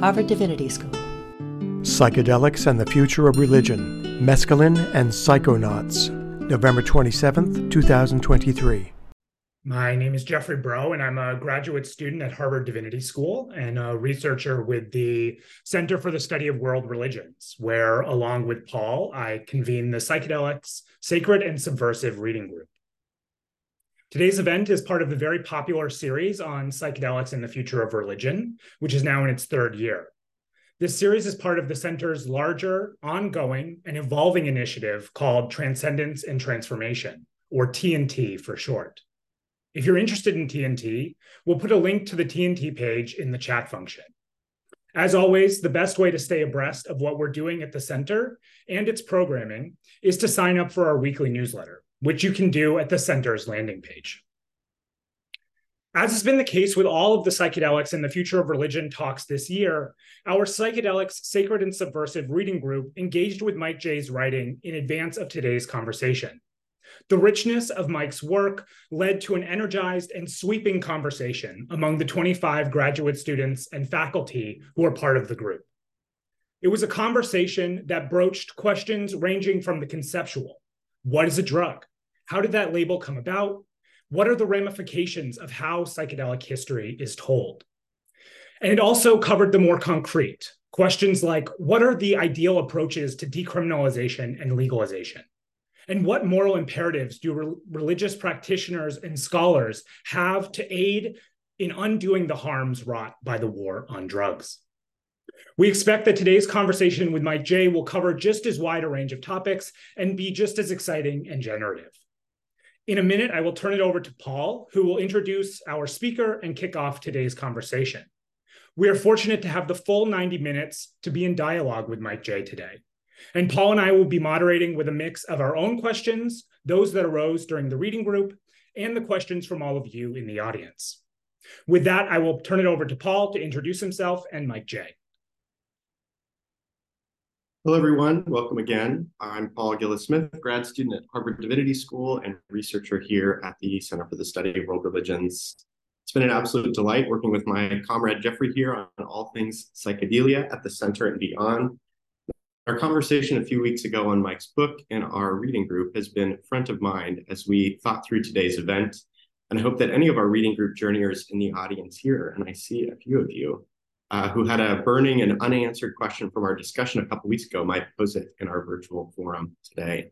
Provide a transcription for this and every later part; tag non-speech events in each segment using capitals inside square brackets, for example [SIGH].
Harvard Divinity School. Psychedelics and the Future of Religion Mescaline and Psychonauts, November 27th, 2023. My name is Jeffrey Breaux, and I'm a graduate student at Harvard Divinity School and a researcher with the Center for the Study of World Religions, where, along with Paul, I convene the Psychedelics Sacred and Subversive Reading Group. Today's event is part of the very popular series on psychedelics and the future of religion, which is now in its third year. This series is part of the center's larger, ongoing, and evolving initiative called Transcendence and Transformation, or TNT for short. If you're interested in TNT, we'll put a link to the TNT page in the chat function. As always, the best way to stay abreast of what we're doing at the center and its programming is to sign up for our weekly newsletter, which you can do at the center's landing page. As has been the case with all of the psychedelics and the future of religion talks this year, our psychedelics sacred and subversive reading group engaged with Mike Jay's writing in advance of today's conversation. The richness of Mike's work led to an energized and sweeping conversation among the 25 graduate students and faculty who are part of the group. It was a conversation that broached questions ranging from the conceptual what is a drug? How did that label come about? What are the ramifications of how psychedelic history is told? And it also covered the more concrete questions like what are the ideal approaches to decriminalization and legalization? And what moral imperatives do re- religious practitioners and scholars have to aid in undoing the harms wrought by the war on drugs? We expect that today's conversation with Mike Jay will cover just as wide a range of topics and be just as exciting and generative. In a minute, I will turn it over to Paul, who will introduce our speaker and kick off today's conversation. We are fortunate to have the full 90 minutes to be in dialogue with Mike Jay today. And Paul and I will be moderating with a mix of our own questions, those that arose during the reading group, and the questions from all of you in the audience. With that, I will turn it over to Paul to introduce himself and Mike Jay. Hello, everyone. Welcome again. I'm Paul Gillis Smith, grad student at Harvard Divinity School and researcher here at the Center for the Study of World Religions. It's been an absolute delight working with my comrade Jeffrey here on all things psychedelia at the center and beyond. Our conversation a few weeks ago on Mike's book and our reading group has been front of mind as we thought through today's event. And I hope that any of our reading group journeyers in the audience here, and I see a few of you, uh, who had a burning and unanswered question from our discussion a couple weeks ago might pose it in our virtual forum today.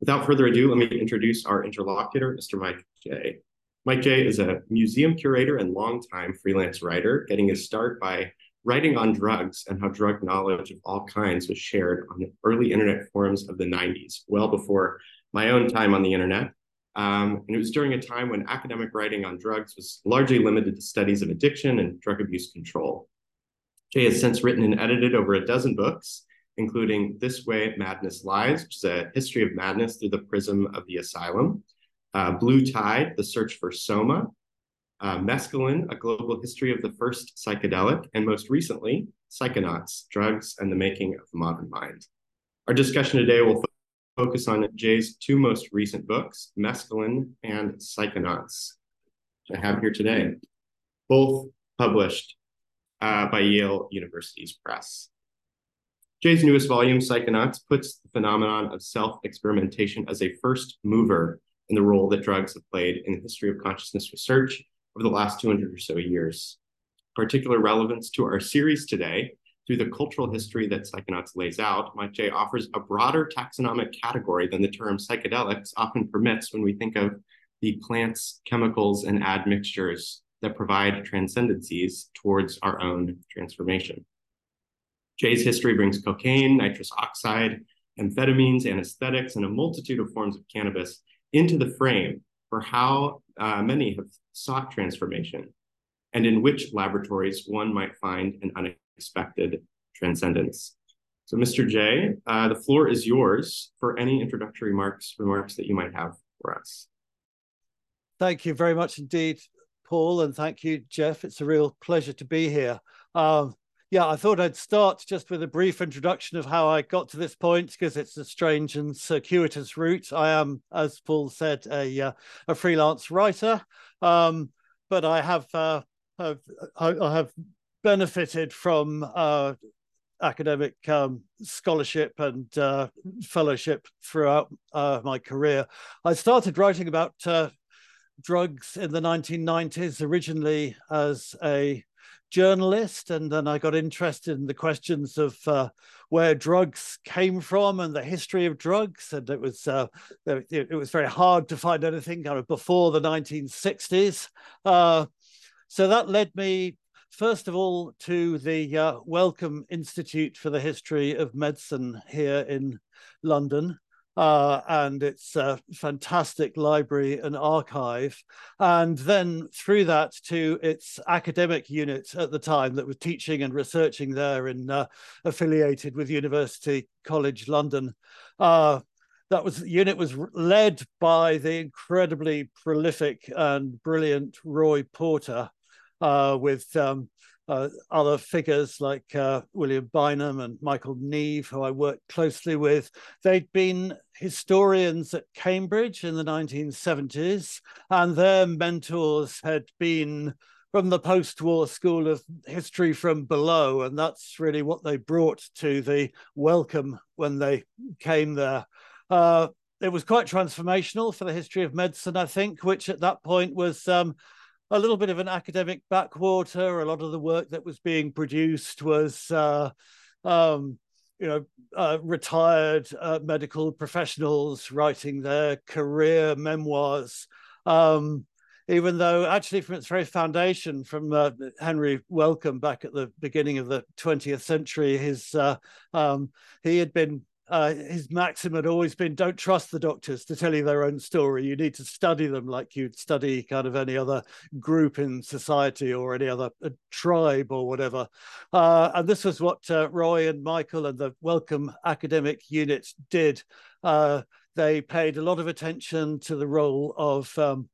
Without further ado, let me introduce our interlocutor, Mr. Mike Jay. Mike Jay is a museum curator and longtime freelance writer, getting his start by writing on drugs and how drug knowledge of all kinds was shared on the early internet forums of the 90s, well before my own time on the internet. Um, and it was during a time when academic writing on drugs was largely limited to studies of addiction and drug abuse control. Jay has since written and edited over a dozen books, including This Way Madness Lies, which is a history of madness through the prism of the asylum, uh, Blue Tide, The Search for Soma, uh, mescaline, a global history of the first psychedelic, and most recently, psychonauts, drugs and the making of the modern mind. Our discussion today will fo focus on Jay's two most recent books, Mescaline and Psychonauts, which I have here today, both published uh, by Yale University's Press. Jay's newest volume, Psychonauts, puts the phenomenon of self-experimentation as a first mover in the role that drugs have played in the history of consciousness research over the last 200 or so years. Particular relevance to our series today, through the cultural history that Psychonauts lays out, Mike Jay offers a broader taxonomic category than the term psychedelics often permits when we think of the plants, chemicals, and admixtures that provide transcendencies towards our own transformation. Jay's history brings cocaine, nitrous oxide, amphetamines, anesthetics, and a multitude of forms of cannabis into the frame for how uh, many have sought transformation and in which laboratories one might find an unexpected transcendence. So, Mr. Jay, uh, the floor is yours for any introductory remarks, remarks that you might have for us. Thank you very much indeed, Paul, and thank you, Jeff. It's a real pleasure to be here. Um, yeah, I thought I'd start just with a brief introduction of how I got to this point because it's a strange and circuitous route. I am, as Paul said, a uh, a freelance writer, um, but I have, uh, have I have benefited from uh, academic um, scholarship and uh, fellowship throughout uh, my career. I started writing about uh, drugs in the 1990s, originally as a journalist, and then I got interested in the questions of uh, where drugs came from and the history of drugs. And it was uh, it, it, was very hard to find anything kind of before the 1960s. Uh, so that led me first of all to the uh, Wellcome Institute for the History of Medicine here in London uh, and its a fantastic library and archive. And then through that to its academic unit at the time that was teaching and researching there and uh, affiliated with University College London. Uh, that was unit was led by the incredibly prolific and brilliant Roy Porter, uh, with um, uh, other figures like uh, William Bynum and Michael Neve, who I worked closely with. They'd been historians at Cambridge in the 1970s, and their mentors had been from the post-war school of history from below, and that's really what they brought to the Wellcome when they came there. Uh, it was quite transformational for the history of medicine, I think, which at that point was um, a little bit of an academic backwater. A lot of the work that was being produced was, uh, um, you know, uh, retired uh, medical professionals writing their career memoirs. Um, even though actually from its very foundation, from uh, Henry Wellcome back at the beginning of the 20th century, his uh, um, he had been uh, his maxim had always been don't trust the doctors to tell you their own story. You need to study them like you'd study kind of any other group in society or any other uh, tribe or whatever. Uh, and this was what uh, Roy and Michael and the Wellcome academic unit did. Uh, they paid a lot of attention to the role of um,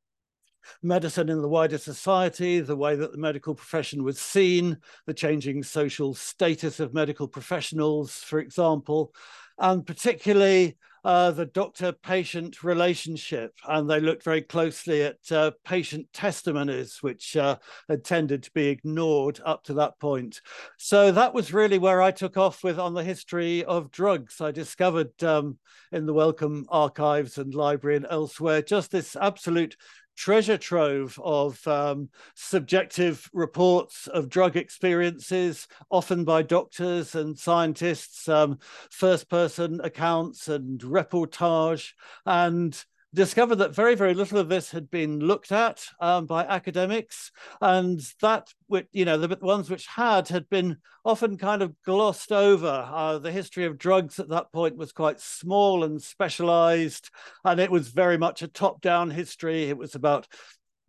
medicine in the wider society, the way that the medical profession was seen, the changing social status of medical professionals, for example, and particularly uh, the doctor patient relationship. And they looked very closely at uh, patient testimonies, which uh, had tended to be ignored up to that point. So that was really where I took off with on the history of drugs. I discovered um, in the Wellcome archives and library and elsewhere just this absolute treasure trove of um, subjective reports of drug experiences, often by doctors and scientists, um, first person accounts and reportage. And discovered that very, very little of this had been looked at um, by academics, and that, you know, the ones which had had been often kind of glossed over. Uh, the history of drugs at that point was quite small and specialized, and it was very much a top-down history. It was about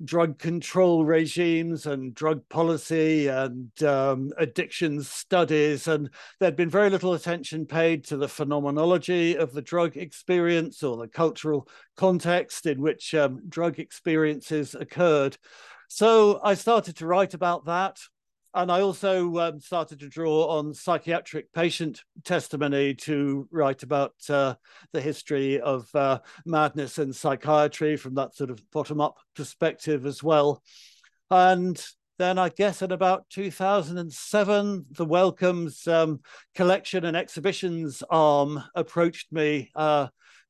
drug control regimes and drug policy and um, addiction studies. And there'd been very little attention paid to the phenomenology of the drug experience or the cultural context in which um, drug experiences occurred. So I started to write about that and I also um, started to draw on psychiatric patient testimony to write about uh, the history of uh, madness and psychiatry from that sort of bottom up perspective as well. And then I guess in about 2007, the Wellcomes um, collection and exhibitions arm approached me uh,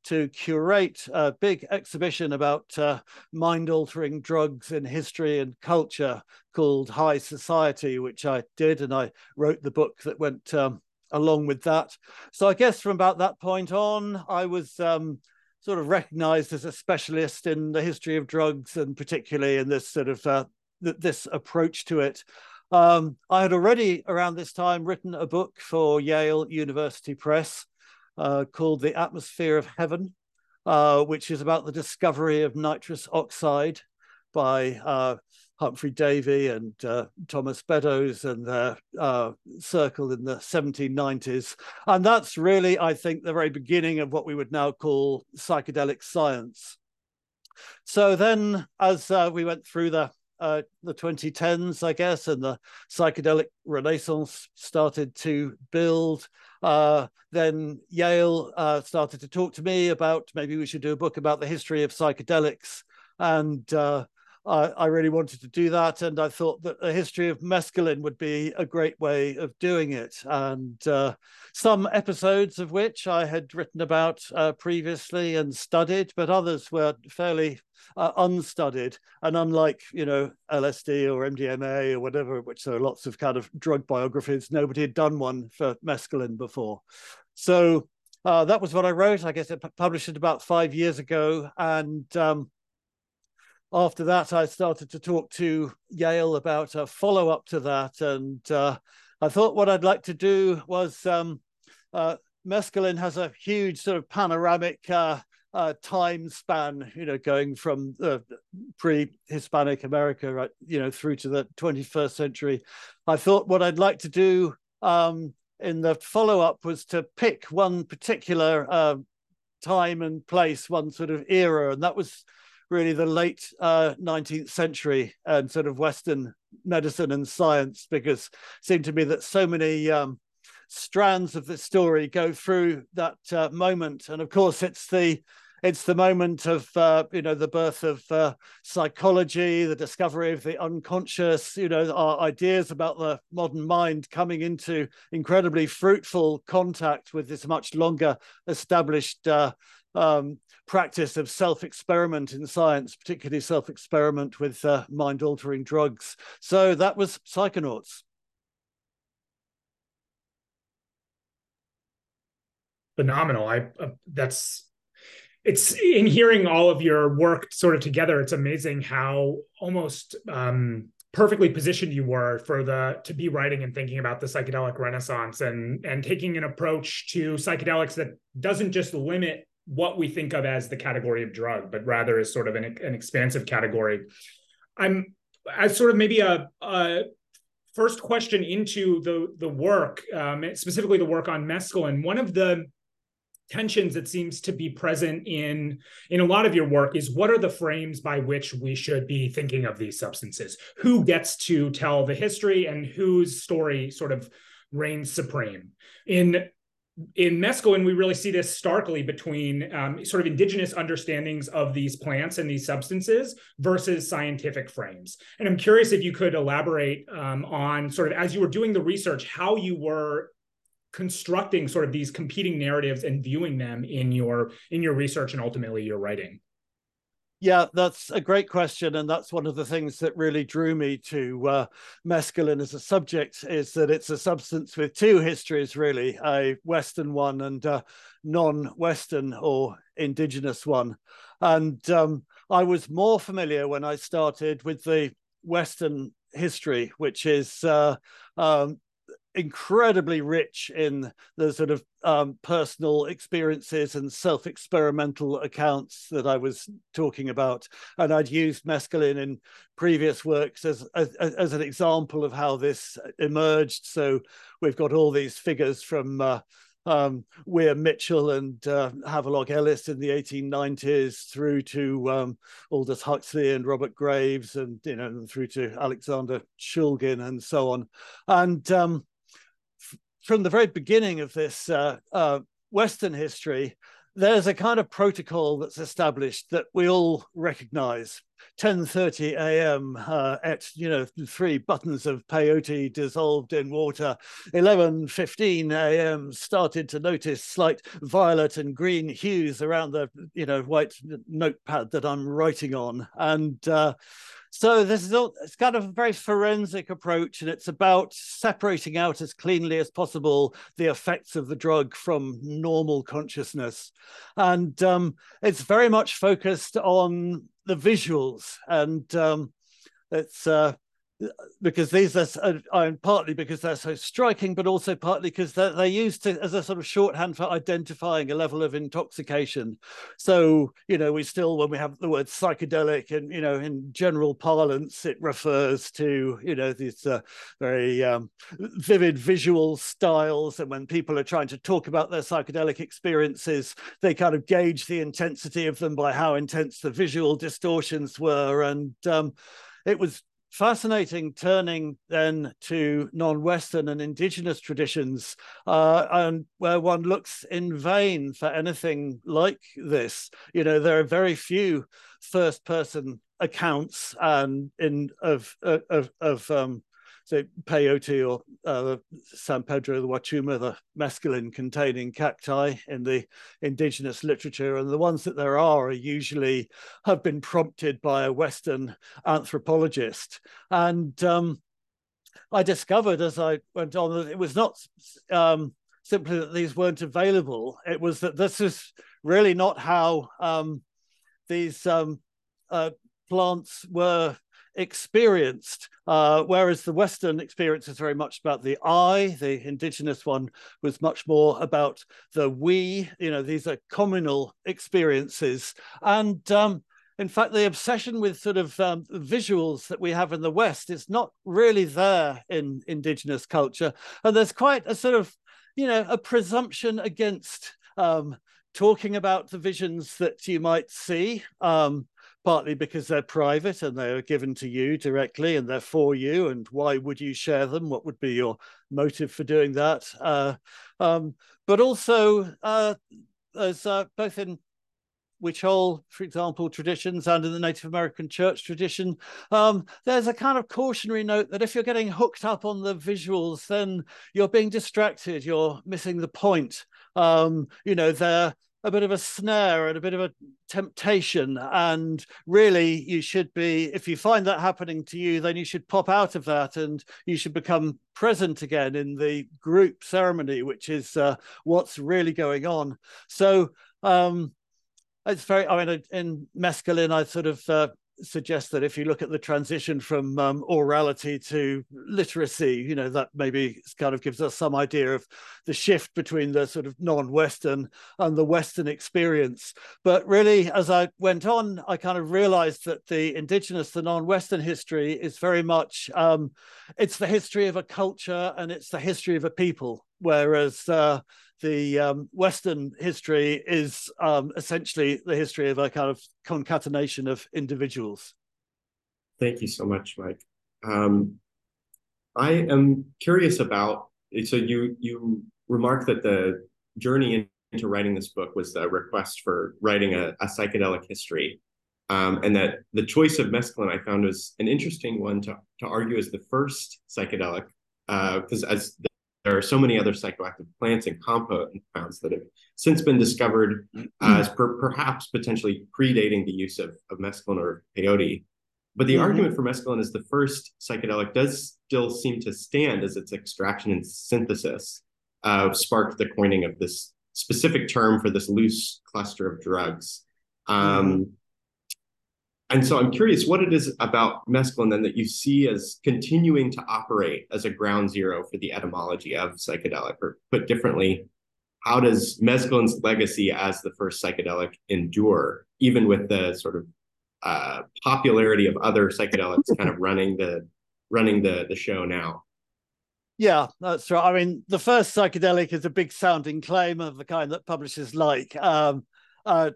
to curate a big exhibition about uh, mind altering drugs in history and culture called High Society, which I did. And I wrote the book that went um, along with that. So I guess from about that point on, I was. Um, sort of recognized as a specialist in the history of drugs and particularly in this sort of uh, th- this approach to it um, I had already around this time written a book for Yale University Press uh, called The Atmosphere of Heaven, uh, which is about the discovery of nitrous oxide by uh, Humphrey Davy and uh, Thomas Beddoes and their uh, circle in the 1790s. And that's really, I think, the very beginning of what we would now call psychedelic science. So then, as we went through the uh, the 2010s, I guess, and the psychedelic renaissance started to build. Uh, then Yale uh, started to talk to me about maybe we should do a book about the history of psychedelics. And uh, I, really wanted to do that, and I thought that a history of mescaline would be a great way of doing it. And uh, some episodes of which I had written about uh, previously and studied, but others were fairly uh, unstudied. And unlike you know LSD or MDMA or whatever, which there are lots of kind of drug biographies, nobody had done one for mescaline before. So uh, that was what I wrote. I guess I published it about five years ago, and um, after that, I started to talk to Yale about a follow up to that. And uh, I thought what I'd like to do was um, uh, mescaline has a huge sort of panoramic uh, uh time span, you know, going from pre Hispanic America, right, you know, through to the 21st century. I thought what I'd like to do um, in the follow up was to pick one particular uh, time and place, one sort of era. And that was really the late uh, 19th century and sort of Western medicine and science, because it seemed to me that so many um, strands of the story go through that uh, moment. And of course, it's the it's the moment of uh, you know the birth of uh, psychology, the discovery of the unconscious. You know, our ideas about the modern mind coming into incredibly fruitful contact with this much longer established uh, um, practice of self experiment in science, particularly self experiment with uh, mind altering drugs. So that was Psychonauts. Phenomenal. I uh, that's it's in hearing all of your work sort of together. It's amazing how almost um, perfectly positioned you were for the to be writing and thinking about the psychedelic renaissance and and taking an approach to psychedelics that doesn't just limit what we think of as the category of drug, but rather as sort of an, an expansive category. I'm as sort of maybe a, a first question into the the work, um, specifically the work on mescaline. One of the tensions that seems to be present in in a lot of your work is what are the frames by which we should be thinking of these substances who gets to tell the history and whose story sort of reigns supreme in in mescaline, we really see this starkly between um, sort of indigenous understandings of these plants and these substances versus scientific frames. And I'm curious if you could elaborate um, on sort of as you were doing the research, how you were constructing sort of these competing narratives and viewing them in your in your research and ultimately your writing. Yeah, that's a great question, and that's one of the things that really drew me to uh, mescaline as a subject. Is that it's a substance with two histories, really, a Western one and a non-Western or indigenous one. And um, I was more familiar when I started with the Western history, which is uh, um, incredibly rich in the sort of um, personal experiences and self-experimental accounts that I was talking about, and I'd used mescaline in previous works as, as, as an example of how this emerged. So we've got all these figures from. Uh, um, Weir Mitchell and uh, Havelock Ellis in the 1890s, through to um, Aldous Huxley and Robert Graves, and you know, through to Alexander Shulgin and so on. And um, from the very beginning of this uh, uh, Western history, there's a kind of protocol that's established that we all recognize. 10:30 a.m. Uh, at you know three buttons of peyote dissolved in water. 11:15 a.m. started to notice slight violet and green hues around the you know white notepad that I'm writing on, and uh, so this is all, it's kind of a very forensic approach, and it's about separating out as cleanly as possible the effects of the drug from normal consciousness. And um, it's very much focused on the visuals, and um, it's uh, because these are uh, partly because they're so striking, but also partly because they're, they're used to, as a sort of shorthand for identifying a level of intoxication. So, you know, we still, when we have the word psychedelic and, you know, in general parlance, it refers to, you know, these uh, very um, vivid visual styles. And when people are trying to talk about their psychedelic experiences, they kind of gauge the intensity of them by how intense the visual distortions were. And um, it was fascinating turning then to non-Western and indigenous traditions, uh, and where one looks in vain for anything like this. You know, there are very few first-person accounts and in of of of um, so peyote or uh, San Pedro the Wachuma, the mescaline containing cacti in the indigenous literature. And the ones that there are, are usually have been prompted by a Western anthropologist. And um, I discovered as I went on that it was not um, simply that these weren't available, it was that this is really not how um, these um, uh, plants were experienced, uh, whereas the Western experience is very much about the I. The indigenous one was much more about the we. You know, these are communal experiences, and um, in fact, the obsession with sort of um, visuals that we have in the West is not really there in indigenous culture, and there's quite a sort of, you know, a presumption against. Um, talking about the visions that you might see. Um, partly because they're private and they're given to you directly and they're for you. And why would you share them? What would be your motive for doing that? Uh, um, but also, uh, as uh, both in Huichol, for example, traditions and in the Native American church tradition, um, there's a kind of cautionary note that if you're getting hooked up on the visuals, then you're being distracted, you're missing the point. Um, you know, they're a bit of a snare and a bit of a temptation. And really, you should be, if you find that happening to you, then you should pop out of that and you should become present again in the group ceremony, which is uh, what's really going on. So, um, it's very, I mean, in mescaline, I sort of uh, suggest that if you look at the transition from um, orality to literacy, you know, that maybe kind of gives us some idea of the shift between the sort of non-Western and the Western experience. But really, as I went on, I kind of realized that the indigenous, the non-Western history is very much, um, it's the history of a culture and it's the history of a people. Whereas uh, the um, Western history is um, essentially the history of a kind of concatenation of individuals. Thank you so much, Mike. Um, I am curious about. So you you remarked that the journey into writing this book was a request for writing a, a psychedelic history, um, and that the choice of mescaline I found was an interesting one to to argue as the first psychedelic because uh, as there are so many other psychoactive plants and compounds that have since been discovered [CLEARS THROAT] as per, perhaps potentially predating the use of, of mescaline or peyote. But the mm-hmm. argument for mescaline as the first psychedelic does still seem to stand as its extraction and synthesis uh, sparked the coining of this specific term for this loose cluster of drugs. Um, mm-hmm. And so I'm curious what it is about mescaline then that you see as continuing to operate as a ground zero for the etymology of psychedelic, or put differently, how does mescaline's legacy as the first psychedelic endure, even with the sort of uh, popularity of other psychedelics kind of [LAUGHS] running the running the the show now? Yeah, that's right. I mean, the first psychedelic is a big sounding claim of the kind that publishers like. Um, uh,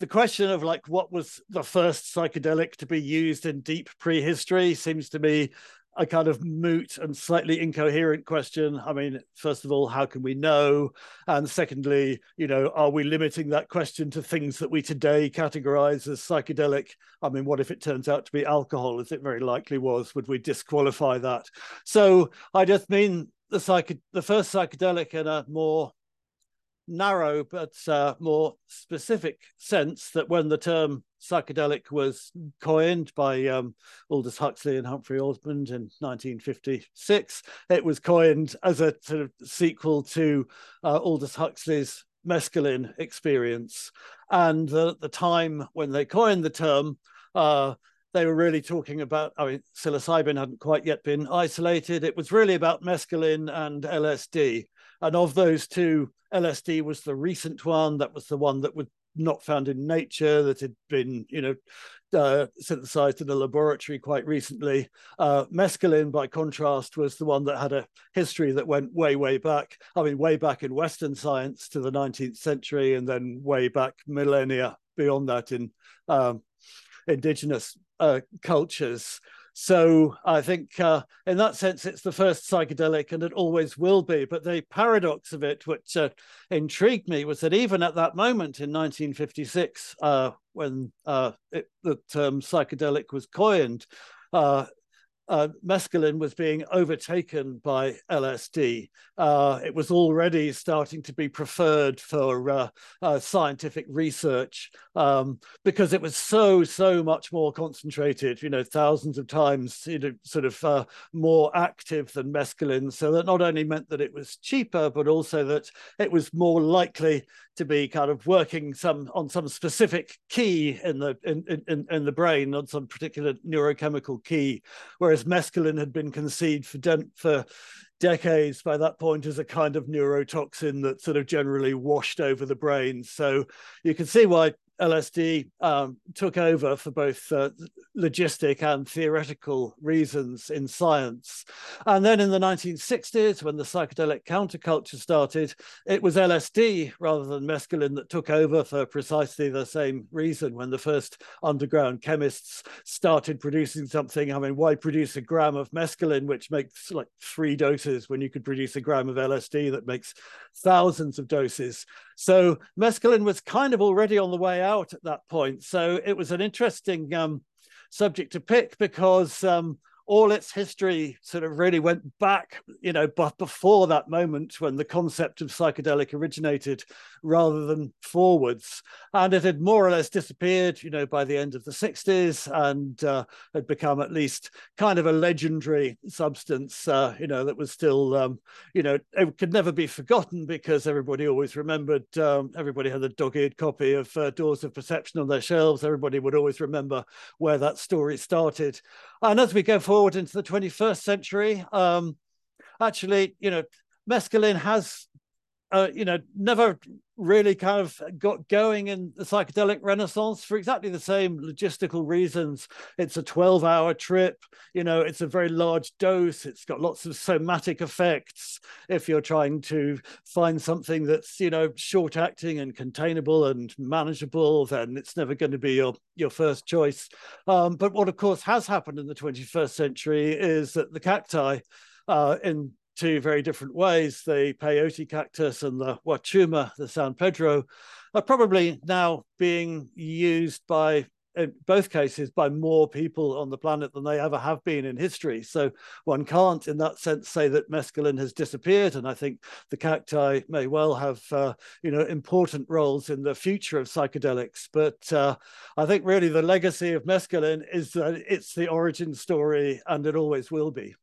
the question of like what was the first psychedelic to be used in deep prehistory seems to me a kind of moot and slightly incoherent question. I mean, first of all, how can we know? And secondly, you know, are we limiting that question to things that we today categorize as psychedelic? I mean, what if it turns out to be alcohol, as it very likely was? Would we disqualify that? So I just mean the psych the first psychedelic in a more narrow but uh, more specific sense that when the term psychedelic was coined by um, Aldous Huxley and Humphrey Osmond in 1956, it was coined as a sort of sequel to uh, Aldous Huxley's mescaline experience. And uh, at the time when they coined the term, uh, they were really talking about, I mean, psilocybin hadn't quite yet been isolated. It was really about mescaline and LSD. And of those two, LSD was the recent one. That was the one that was not found in nature, that had been, you know, uh, synthesized in a laboratory quite recently. Uh, mescaline, by contrast, was the one that had a history that went way, way back. I mean, way back in Western science to the 19th century, and then way back millennia beyond that in um, indigenous uh, cultures. So I think uh, in that sense, it's the first psychedelic and it always will be. But the paradox of it, which uh, intrigued me, was that even at that moment in 1956, uh, when uh, it, the term psychedelic was coined, uh, mescaline was being overtaken by LSD. Uh, it was already starting to be preferred for uh, uh scientific research um, because it was so, so much more concentrated, you know, thousands of times, you know, sort of uh, more active than mescaline. So that not only meant that it was cheaper, but also that it was more likely to be kind of working some on some specific key in the in, in, in the brain on some particular neurochemical key whereas mescaline had been conceived for for decades by that point as a kind of neurotoxin that sort of generally washed over the brain. So you can see why LSD um, took over for both uh, logistic and theoretical reasons in science. And then in the 1960s, when the psychedelic counterculture started, it was LSD rather than mescaline that took over for precisely the same reason. When the first underground chemists started producing something, I mean, why produce a gram of mescaline, which makes like three doses, when you could produce a gram of LSD that makes thousands of doses? So mescaline was kind of already on the way out at that point. So it was an interesting um, subject to pick because um, all its history sort of really went back, you know, but before that moment when the concept of psychedelic originated rather than forwards. And it had more or less disappeared, you know, by the end of the 60s and uh, had become at least kind of a legendary substance, uh, you know, that was still, um, you know, it could never be forgotten because everybody always remembered, um, everybody had a dog eared copy of uh, Doors of Perception on their shelves. Everybody would always remember where that story started. And as we go forward into the 21st century, um, actually, you know, mescaline has, uh, you know, never really kind of got going in the psychedelic renaissance for exactly the same logistical reasons. It's a 12 hour trip, you know, it's a very large dose, it's got lots of somatic effects. If you're trying to find something that's, you know, short acting and containable and manageable, then it's never going to be your, your first choice. Um, but what, of course, has happened in the 21st century is that the cacti uh, in two very different ways. The peyote cactus and the huachuma, the San Pedro, are probably now being used by in both cases by more people on the planet than they ever have been in history. So one can't, in that sense, say that mescaline has disappeared. And I think the cacti may well have, uh, you know, important roles in the future of psychedelics. But uh, I think really the legacy of mescaline is that it's the origin story, and it always will be.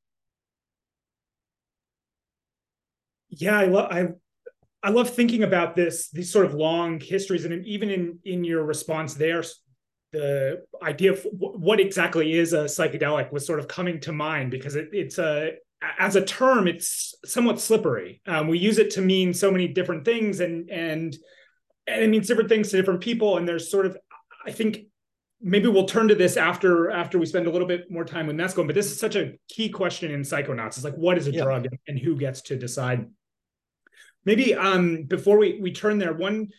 Yeah i love i i love thinking about this these sort of long histories and even in in your response there the idea of what exactly is a psychedelic was sort of coming to mind because it, it's a as a term it's somewhat slippery. Um, we use it to mean so many different things and and and it means different things to different people and there's sort of i think maybe we'll turn to this after after we spend a little bit more time with mescaline but this is such a key question in psychonauts it's like what is a yeah. drug and who gets to decide Maybe um, before we, we turn there, one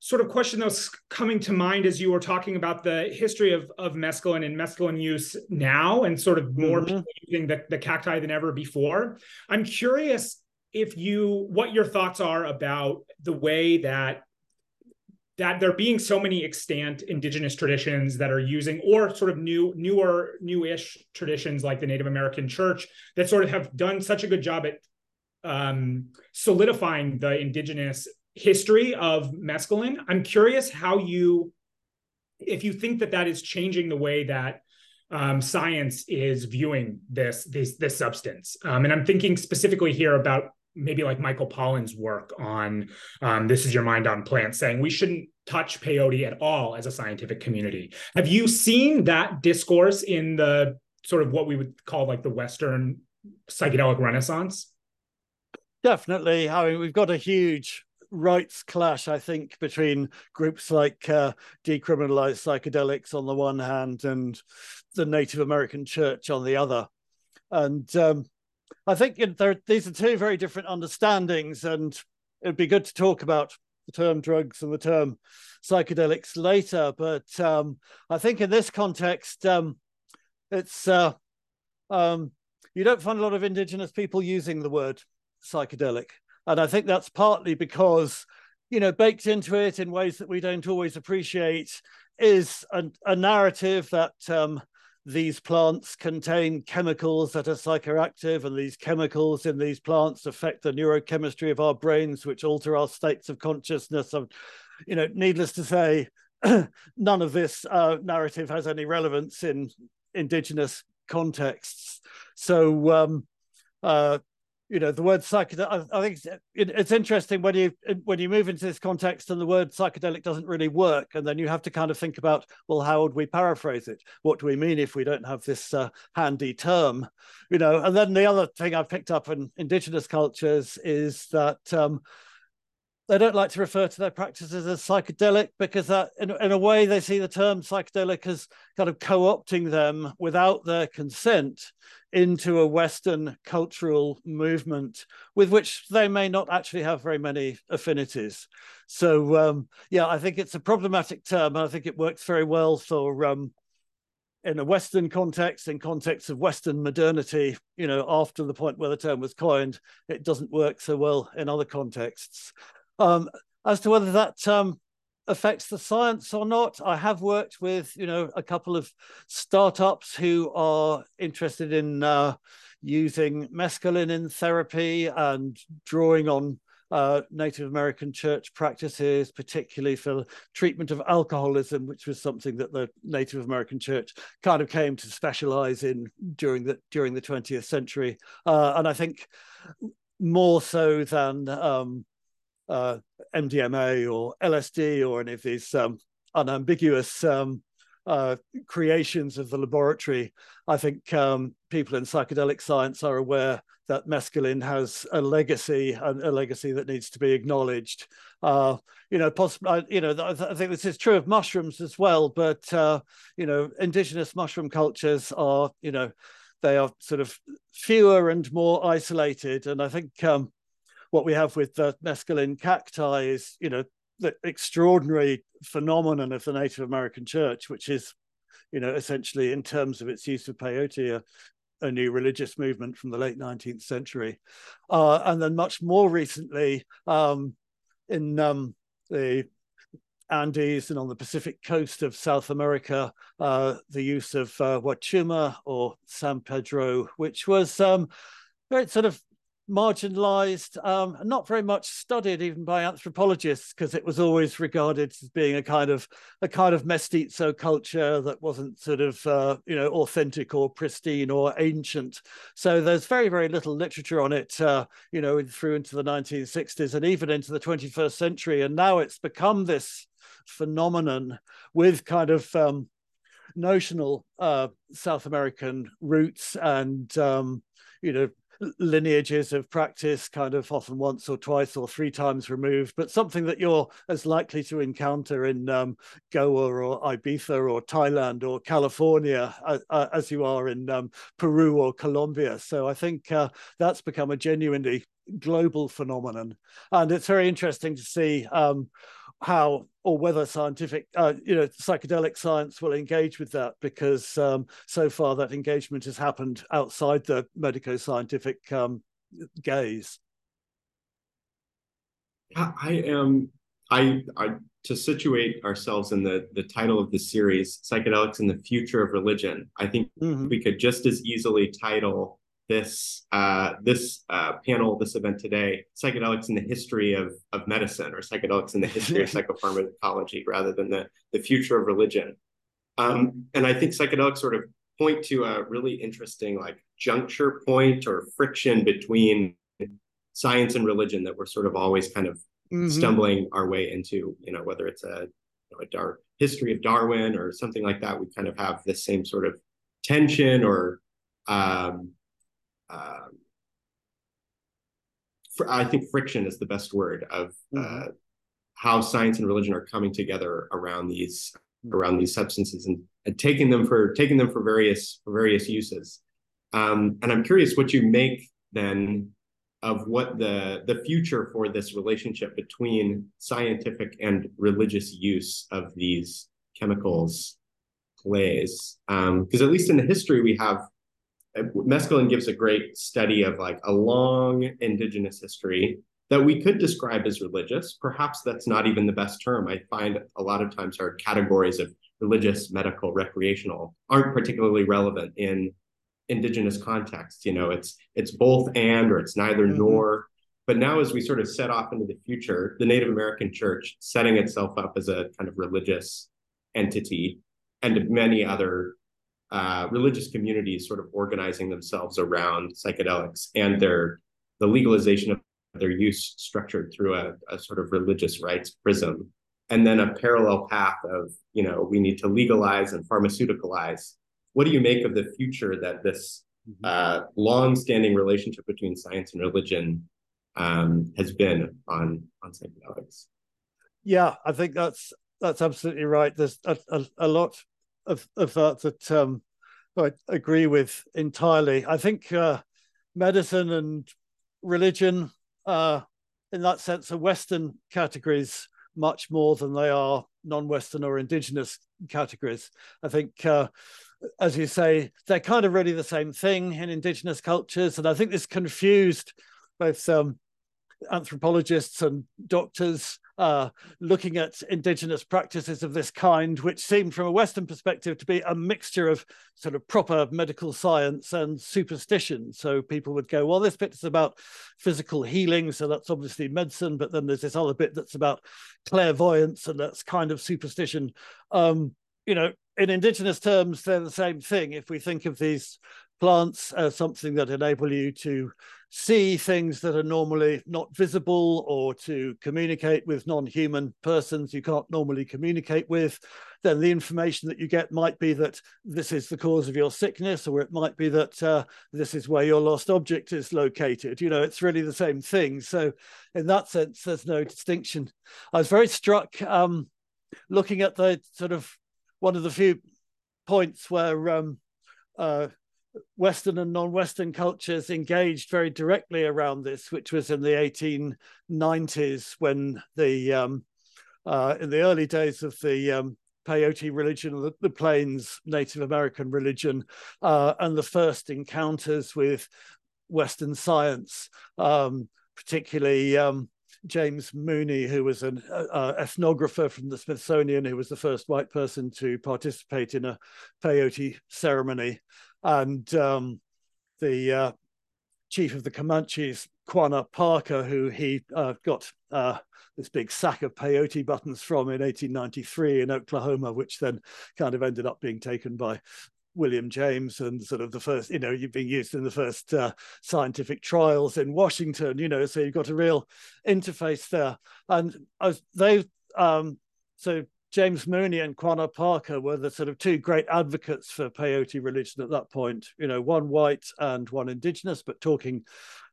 sort of question that was coming to mind as you were talking about the history of, of mescaline and mescaline use now and sort of more mm-hmm. people using the, the cacti than ever before. I'm curious if you what your thoughts are about the way that that there being so many extant indigenous traditions that are using or sort of new newer newish traditions like the native american church that sort of have done such a good job at um, solidifying the indigenous history of mescaline. I'm curious how you, if you think that that is changing the way that um, science is viewing this this this substance. Um, and I'm thinking specifically here about maybe like Michael Pollan's work on um, "This Is Your Mind on Plants," saying we shouldn't touch peyote at all as a scientific community. Have you seen that discourse in the sort of what we would call like the Western psychedelic renaissance? Definitely. I mean, we've got a huge rights clash, I think, between groups like uh, decriminalized psychedelics on the one hand and the Native American Church on the other. And um, I think you know, these are two very different understandings, and it'd be good to talk about the term drugs and the term psychedelics later. But um, I think in this context, um, it's uh, um, you don't find a lot of indigenous people using the word psychedelic. And I think that's partly because, you know, baked into it in ways that we don't always appreciate is a, a narrative that um, these plants contain chemicals that are psychoactive, and these chemicals in these plants affect the neurochemistry of our brains, which alter our states of consciousness. Of, you know, needless to say, [CLEARS THROAT] none of this uh, narrative has any relevance in indigenous contexts. So, um, uh, you know, the word psychedelic. I, think it's, it's, interesting when you when you move into this context and the word psychedelic doesn't really work, and then you have to kind of think about, well, how would we paraphrase it? What do we mean if we don't have this uh, handy term? You know, and then the other thing I've picked up in indigenous cultures is that. Um, they don't like to refer to their practices as psychedelic because that in, in a way they see the term psychedelic as kind of co-opting them without their consent into a western cultural movement with which they may not actually have very many affinities so um, yeah i think it's a problematic term and i think it works very well for um, in a Western context, in context of Western modernity, you know, after the point where the term was coined, it doesn't work so well in other contexts. Um, as to whether that um, affects the science or not, I have worked with you know a couple of startups who are interested in uh, using mescaline in therapy and drawing on uh, Native American church practices, particularly for treatment of alcoholism, which was something that the Native American church kind of came to specialize in during the during the 20th century, uh, and I think more so than um, uh, MDMA or LSD or any of these um, unambiguous um, uh, creations of the laboratory. I think um, people in psychedelic science are aware that mescaline has a legacy and a legacy that needs to be acknowledged. Uh, you know, possibly, you know, I think this is true of mushrooms as well. But uh, you know, indigenous mushroom cultures are, you know, they are sort of fewer and more isolated, and I think um, what we have with the mescaline cacti is, you know, the extraordinary phenomenon of the Native American church, which is, you know, essentially in terms of its use of peyote, a, a new religious movement from the late 19th century. Uh, and then much more recently, um, in um, the Andes and on the Pacific coast of South America, uh, the use of uh, Wachuma or San Pedro, which was um, very sort of marginalized, um, not very much studied even by anthropologists because it was always regarded as being a kind of a kind of mestizo culture that wasn't sort of uh, you know authentic or pristine or ancient. So there's very very little literature on it, uh, you know, through into the 1960s and even into the 21st century, and now it's become this phenomenon with kind of um, notional uh, South American roots and um, you know lineages of practice, kind of often once or twice or three times removed, but something that you're as likely to encounter in um, Goa or Ibiza or Thailand or California as, uh, as you are in um, Peru or Colombia. So I think uh, that's become a genuinely global phenomenon. And it's very interesting to see um, how or whether scientific, uh, you know, psychedelic science will engage with that because um, so far that engagement has happened outside the medico-scientific um, gaze. I am I, I to situate ourselves in the the title of the series, psychedelics in the future of religion. I think mm-hmm. we could just as easily title this uh, this uh, panel, this event today, psychedelics in the history of of medicine, or psychedelics in the history of [LAUGHS] psychopharmacology, rather than the the future of religion. Um, and I think psychedelics sort of point to a really interesting like juncture point or friction between science and religion that we're sort of always kind of mm-hmm. stumbling our way into. You know, whether it's a, you know, a dark history of Darwin or something like that, we kind of have this same sort of tension or um, um, for, I think friction is the best word of mm-hmm. uh, how science and religion are coming together around these mm-hmm. around these substances and, and taking them for taking them for various for various uses. Um, and I'm curious what you make then of what the the future for this relationship between scientific and religious use of these chemicals plays. Because um, at least in the history we have mescaline gives a great study of like a long indigenous history that we could describe as religious. Perhaps that's not even the best term. I find a lot of times our categories of religious, medical, recreational aren't particularly relevant in indigenous contexts. You know, it's it's both and or it's neither mm-hmm. nor. But now, as we sort of set off into the future, the Native American Church setting itself up as a kind of religious entity, and many other uh, religious communities sort of organizing themselves around psychedelics and their the legalization of their use structured through a, a sort of religious rights prism, and then a parallel path of you know we need to legalize and pharmaceuticalize. What do you make of the future that this mm-hmm. uh, long-standing relationship between science and religion um, has been on on psychedelics. Yeah, I think that's that's absolutely right. There's a, a, a lot of, of that that um, I agree with entirely. I think uh, medicine and religion, uh, in that sense, are Western categories much more than they are non-Western or indigenous categories. I think, uh, as you say, they're kind of really the same thing in indigenous cultures, and I think this confused both um, anthropologists and doctors uh, looking at indigenous practices of this kind, which seemed from a Western perspective to be a mixture of sort of proper medical science and superstition. So people would go, well, this bit is about physical healing, so that's obviously medicine, but then there's this other bit that's about clairvoyance, and that's kind of superstition. Um, you know, in indigenous terms, they're the same thing. If we think of these plants as something that enable you to see things that are normally not visible or to communicate with non-human persons you can't normally communicate with then the information that you get might be that this is the cause of your sickness or it might be that uh, this is where your lost object is located. You know it's really the same thing. So in that sense there's no distinction. I was very struck um, looking at the sort of one of the few points where um, uh, Western and non-Western cultures engaged very directly around this, which was in the 1890s when the um, uh, in the early days of the um, peyote religion, the, the Plains Native American religion, uh, and the first encounters with Western science, um, particularly um, James Mooney, who was an uh, ethnographer from the Smithsonian, who was the first white person to participate in a peyote ceremony and um, the uh, chief of the Comanches, Quanah Parker, who he uh, got uh, this big sack of peyote buttons from in 1893 in Oklahoma, which then kind of ended up being taken by William James and sort of the first, you know, being used in the first uh, scientific trials in Washington, you know, so you've got a real interface there. And as they, um, so James Mooney and Quanah Parker were the sort of two great advocates for peyote religion at that point. You know, one white and one indigenous, but talking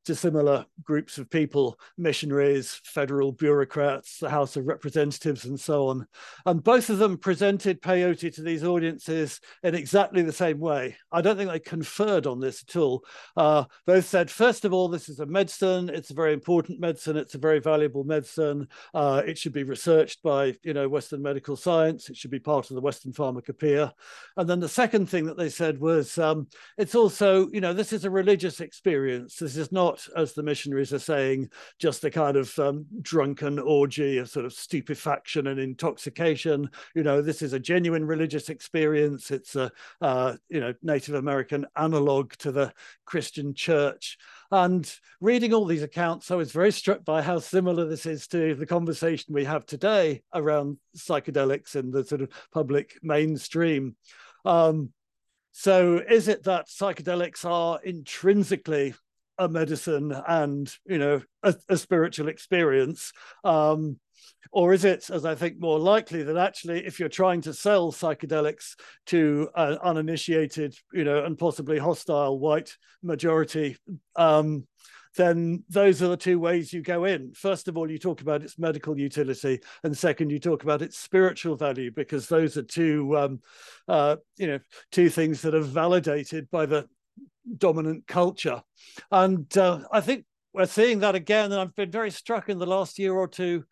to similar groups of people, missionaries, federal bureaucrats, the House of Representatives, and so on. And both of them presented peyote to these audiences in exactly the same way. I don't think they conferred on this at all. Uh, both said, first of all, this is a medicine. It's a very important medicine. It's a very valuable medicine. Uh, it should be researched by, you know, Western medical science. It should be part of the Western pharmacopoeia. And then the second thing that they said was, um, it's also, you know, this is a religious experience. This is not not, as the missionaries are saying, just a kind of um, drunken orgy of sort of stupefaction and intoxication. You know, this is a genuine religious experience. It's a, uh, you know, Native American analog to the Christian church. And reading all these accounts, I was very struck by how similar this is to the conversation we have today around psychedelics in the sort of public mainstream. Um, so, is it that psychedelics are intrinsically a medicine and you know a, a spiritual experience um, or is it as i think more likely that actually if you're trying to sell psychedelics to an uninitiated you know and possibly hostile white majority um, then those are the two ways you go in. First of all, you talk about its medical utility, and second, you talk about its spiritual value, because those are two, um, uh, you know, two things that are validated by the dominant culture. And uh, I think we're seeing that again. And I've been very struck in the last year or two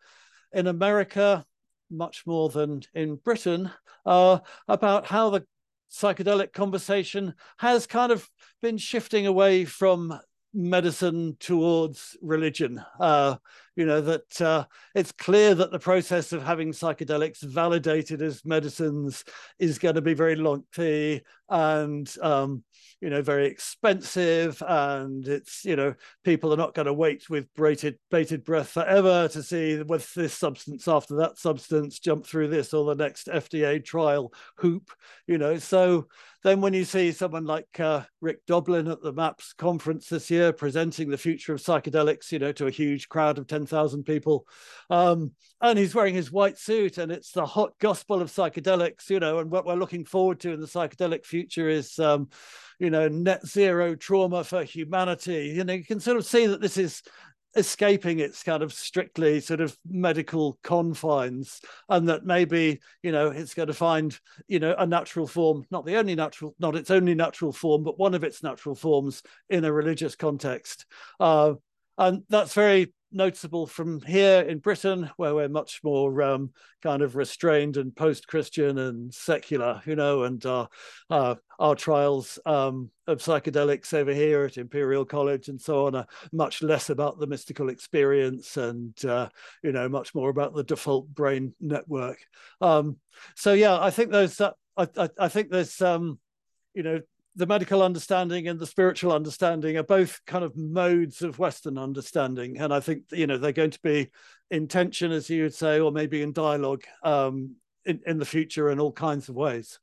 in America, much more than in Britain, uh, about how the psychedelic conversation has kind of been shifting away from medicine towards religion. Uh, you know that uh, it's clear that the process of having psychedelics validated as medicines is going to be very lengthy and um, you know very expensive and it's you know people are not going to wait with bated bated breath forever to see with this substance after that substance jump through this or the next fda trial hoop you know. So then when you see someone like uh, rick doblin at the maps conference this year presenting the future of psychedelics you know to a huge crowd of 10,000 people. Um, and he's wearing his white suit and it's the hot gospel of psychedelics you know and what we're looking forward to in the psychedelic future is um, you know net zero trauma for humanity. You know you can sort of see that this is escaping its kind of strictly sort of medical confines and that maybe you know it's going to find you know a natural form not the only natural not its only natural form but one of its natural forms in a religious context. Uh, and that's very noticeable from here in Britain, where we're much more um, kind of restrained and post-Christian and secular, you know, and uh, uh, our trials um, of psychedelics over here at Imperial College and so on are much less about the mystical experience and, uh, you know, much more about the default brain network. Um, so yeah, I think there's that. I, I, I think there's, um, you know, the medical understanding and the spiritual understanding are both kind of modes of Western understanding. And I think, you know, they're going to be in tension, as you would say, or maybe in dialogue um, in, in the future in all kinds of ways.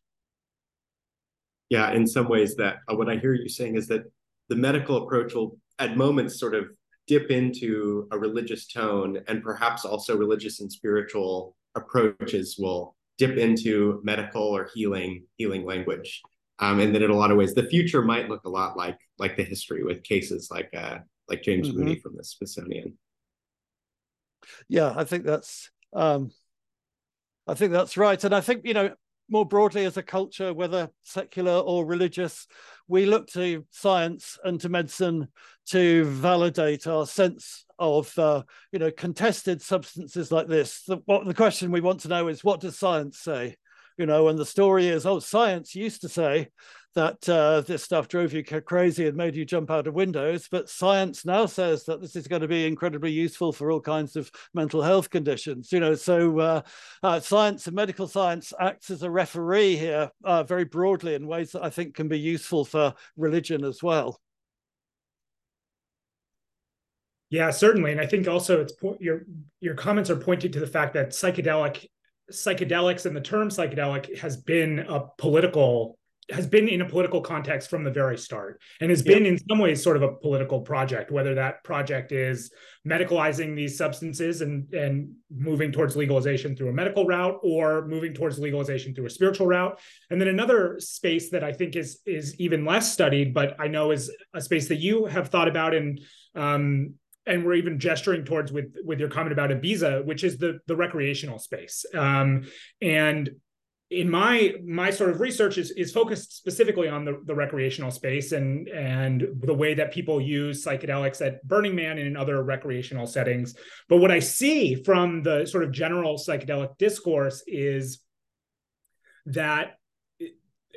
Yeah, in some ways, that uh, what I hear you saying is that the medical approach will, at moments, sort of dip into a religious tone, and perhaps also religious and spiritual approaches will dip into medical or healing healing language um, and then in a lot of ways the future might look a lot like like the history with cases like uh like James mm-hmm. Mooney from the Smithsonian. Yeah, I think that's um, I think that's right, and I think you know more broadly as a culture, whether secular or religious, we look to science and to medicine to validate our sense of uh, you know contested substances like this. The, what the question we want to know is what does science say? You know, and the story is, oh, science used to say that uh, this stuff drove you crazy and made you jump out of windows, but science now says that this is going to be incredibly useful for all kinds of mental health conditions. You know, so uh, uh, science and medical science acts as a referee here uh, very broadly in ways that I think can be useful for religion as well. Yeah, certainly, and I think also it's your your comments are pointing to the fact that psychedelic psychedelics and the term psychedelic has been a political has been in a political context from the very start and has been in some ways sort of a political project whether that project is medicalizing these substances and and moving towards legalization through a medical route or moving towards legalization through a spiritual route. And then another space that i think is is even less studied but i know is a space that you have thought about and um, and we're even gesturing towards with with your comment about Ibiza, which is the the recreational space. Um, and in my my sort of research is is focused specifically on the, the recreational space and and the way that people use psychedelics at Burning Man and in other recreational settings. But what I see from the sort of general psychedelic discourse is that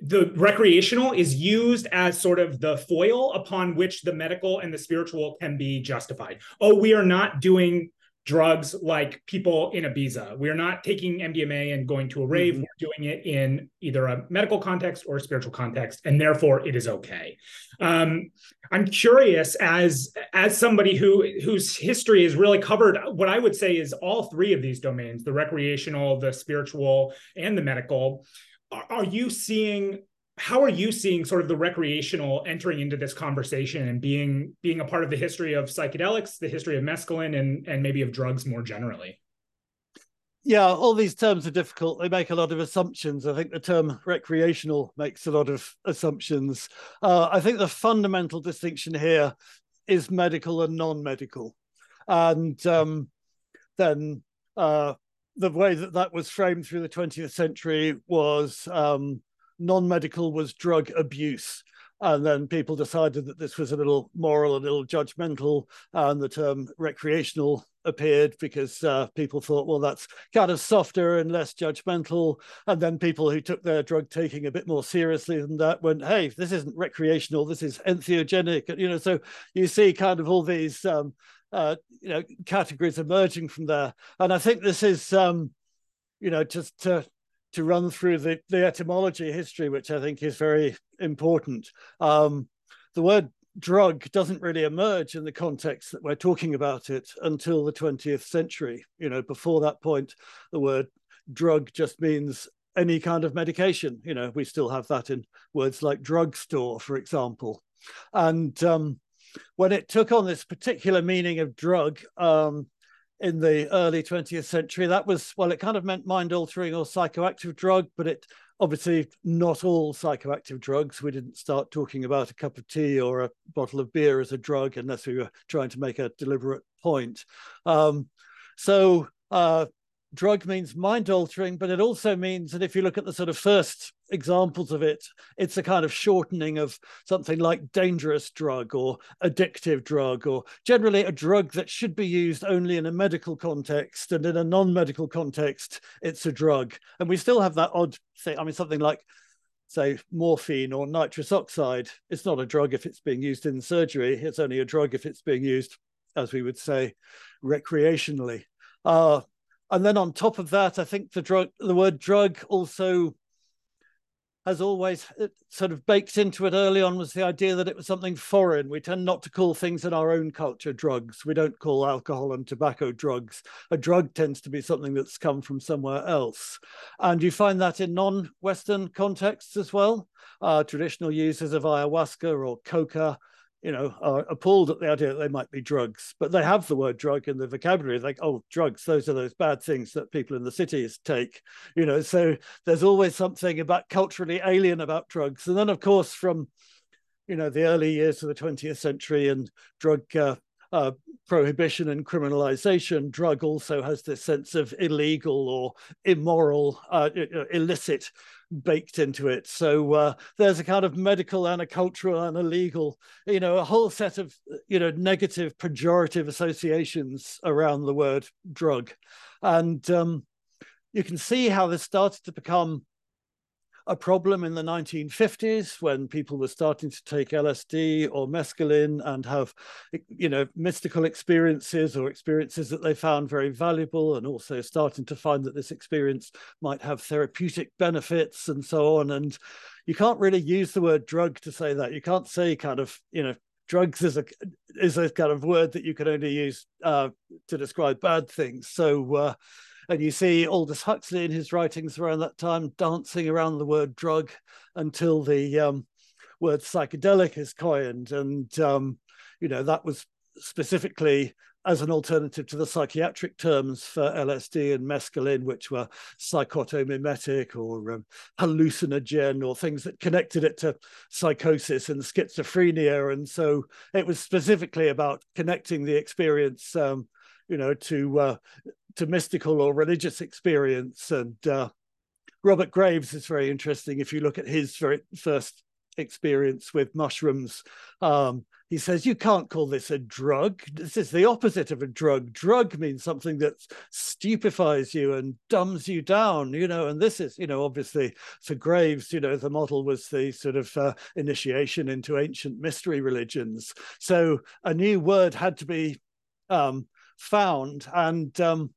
the recreational is used as sort of the foil upon which the medical and the spiritual can be justified. Oh, we are not doing drugs like people in Ibiza. We are not taking MDMA and going to a rave. Mm-hmm. We're doing it in either a medical context or a spiritual context, and therefore it is okay. Um, I'm curious as as somebody who whose history is really covered. What I would say is all three of these domains: the recreational, the spiritual, and the medical are you seeing how are you seeing sort of the recreational entering into this conversation and being being a part of the history of psychedelics the history of mescaline and and maybe of drugs more generally? Yeah all these terms are difficult. They make a lot of assumptions. I think the term recreational makes a lot of assumptions. Uh, i think the fundamental distinction here is medical and non-medical. And um, then uh, the way that that was framed through the 20th century was um, non-medical was drug abuse and then people decided that this was a little moral a little judgmental and the term recreational appeared because uh, people thought, well, that's kind of softer and less judgmental. And then people who took their drug taking a bit more seriously than that went, hey, this isn't recreational, this is entheogenic. You know, so you see kind of all these, um, uh, you know, categories emerging from there. And I think this is, um, you know, just to to run through the, the etymology history, which I think is very important. Um, the word drug doesn't really emerge in the context that we're talking about it until the 20th century. You know, before that point, the word drug just means any kind of medication. You know, we still have that in words like drugstore, for example. And um, when it took on this particular meaning of drug um, in the early 20th century, that was, well, it kind of meant mind altering or psychoactive drug, but it obviously not all psychoactive drugs. We didn't start talking about a cup of tea or a bottle of beer as a drug unless we were trying to make a deliberate point. Um, so uh, drug means mind altering, but it also means that if you look at the sort of first examples of it, it's a kind of shortening of something like dangerous drug or addictive drug, or generally a drug that should be used only in a medical context. And in a non medical context, it's a drug. And we still have that odd thing. I mean, something like say morphine or nitrous oxide it's not a drug if it's being used in surgery it's only a drug if it's being used as we would say recreationally uh, and then on top of that, I think the drug, the word drug also has always sort of baked into it early on was the idea that it was something foreign. We tend not to call things in our own culture drugs. We don't call alcohol and tobacco drugs. A drug tends to be something that's come from somewhere else. And you find that in non Western contexts as well. Uh, traditional users of ayahuasca or coca you know, are appalled at the idea that they might be drugs, but they have the word drug in the vocabulary. Like, oh, drugs, those are those bad things that people in the cities take, you know. So there's always something about culturally alien about drugs. And then, of course, from, you know, the early years of the 20th century and drug uh, uh, prohibition and criminalization, drug also has this sense of illegal or immoral, uh, illicit baked into it. So uh, there's a kind of medical and a cultural and a legal, you know, a whole set of, you know, negative, pejorative associations around the word drug. And um, you can see how this started to become a problem in the 1950s when people were starting to take LSD or mescaline and have, you know, mystical experiences or experiences that they found very valuable, and also starting to find that this experience might have therapeutic benefits and so on. And you can't really use the word drug to say that. You can't say kind of, you know, drugs is a is a kind of word that you can only use uh, to describe bad things. So. Uh, and you see Aldous Huxley in his writings around that time dancing around the word drug until the um, word psychedelic is coined. And, um, you know, that was specifically as an alternative to the psychiatric terms for LSD and mescaline, which were psychotomimetic or um, hallucinogen or things that connected it to psychosis and schizophrenia. And so it was specifically about connecting the experience, um, you know, to uh, to mystical or religious experience. And uh, Robert Graves is very interesting. If you look at his very first experience with mushrooms, um, he says you can't call this a drug. This is the opposite of a drug. Drug means something that stupefies you and dumbs you down, you know. And this is, you know, obviously for Graves, you know, the model was the sort of uh, initiation into ancient mystery religions. So a new word had to be um, found, and um,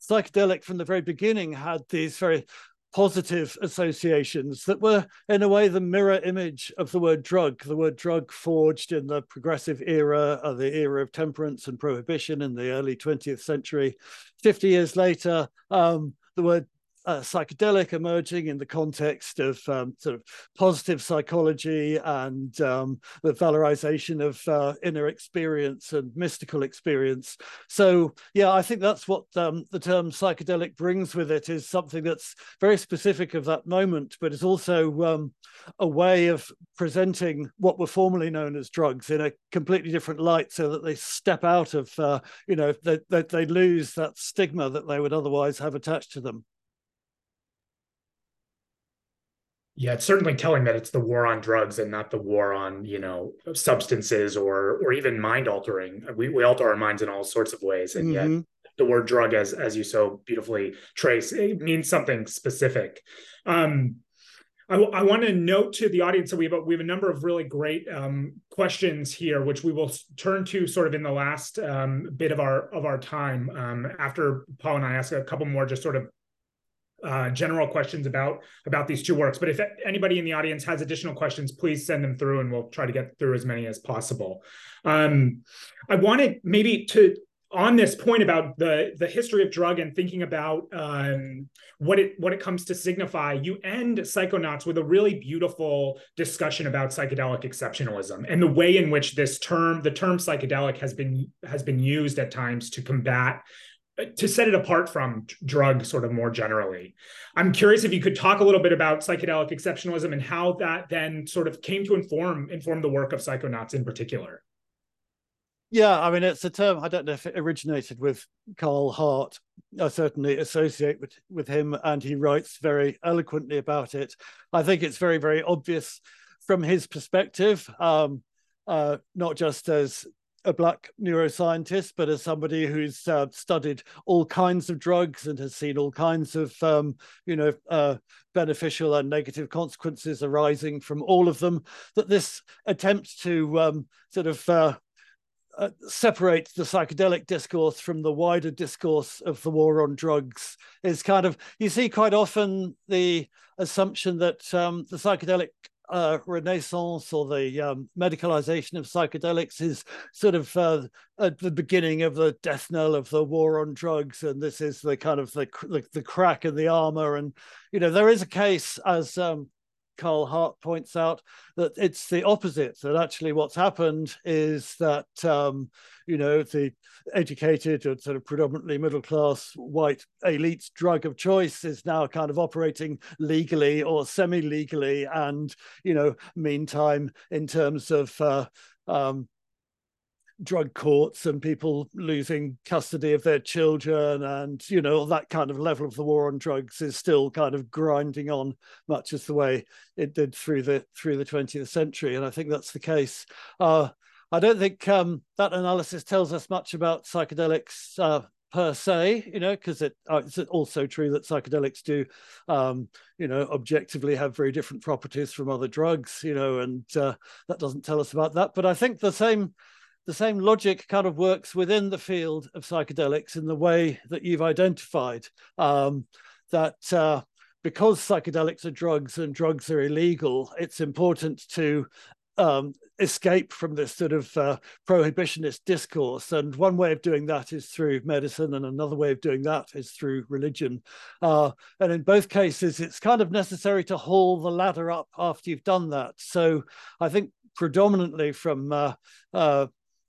psychedelic from the very beginning had these very positive associations that were in a way the mirror image of the word drug the word drug forged in the progressive era of the era of temperance and prohibition in the early 20th century. 50 years later um, the word uh, psychedelic emerging in the context of um, sort of positive psychology and um, the valorization of uh, inner experience and mystical experience. So, yeah, I think that's what um, the term psychedelic brings with it is something that's very specific of that moment, but it's also um, a way of presenting what were formerly known as drugs in a completely different light so that they step out of, uh, you know, that they, they lose that stigma that they would otherwise have attached to them. Yeah, it's certainly telling that it's the war on drugs and not the war on, you know, substances or or even mind altering. We we alter our minds in all sorts of ways, and mm-hmm. yet the word drug, as as you so beautifully trace, it means something specific. Um, I, I want to note to the audience that we have a, we have a number of really great um, questions here, which we will turn to sort of in the last um, bit of our of our time um, after Paul and I ask a couple more just sort of uh, general questions about about these two works. But if anybody in the audience has additional questions, please send them through, and we'll try to get through as many as possible. Um, I wanted maybe to on this point about the the history of drug and thinking about um, what it what it comes to signify, you end Psychonauts with a really beautiful discussion about psychedelic exceptionalism and the way in which this term, the term psychedelic, has been has been used at times to combat to set it apart from drug sort of more generally. I'm curious if you could talk a little bit about psychedelic exceptionalism and how that then sort of came to inform inform the work of Psychonauts in particular. Yeah, I mean, it's a term. I don't know if it originated with Carl Hart. I certainly associate with with him, and he writes very eloquently about it. I think it's very, very obvious from his perspective, um, uh, not just as a black neuroscientist, but as somebody who's uh, studied all kinds of drugs and has seen all kinds of, um, you know, uh, beneficial and negative consequences arising from all of them. That this attempt to um, sort of uh, uh, separate the psychedelic discourse from the wider discourse of the war on drugs is kind of you see quite often the assumption that um, the psychedelic uh, renaissance or the um, medicalization of psychedelics is sort of uh, at the beginning of the death knell of the war on drugs and this is the kind of the, the, the crack in the armor and you know there is a case as um, Carl Hart points out that it's the opposite. That actually, what's happened is that um, you know the educated or sort of predominantly middle class white elite drug of choice is now kind of operating legally or semi legally, and you know, meantime, in terms of uh, um, drug courts and people losing custody of their children and you know that kind of level of the war on drugs is still kind of grinding on much as the way it did through the through the 20th century and i think that's the case uh, i don't think um, that analysis tells us much about psychedelics uh, per se, you know, because it, uh, it's also true that psychedelics do, um, you know, objectively have very different properties from other drugs, you know, and uh, that doesn't tell us about that. But I think the same the same logic kind of works within the field of psychedelics in the way that you've identified um, that uh, because psychedelics are drugs and drugs are illegal, it's important to um, escape from this sort of uh, prohibitionist discourse. And one way of doing that is through medicine, and another way of doing that is through religion. Uh, and in both cases, it's kind of necessary to haul the ladder up after you've done that. So I think predominantly from uh, uh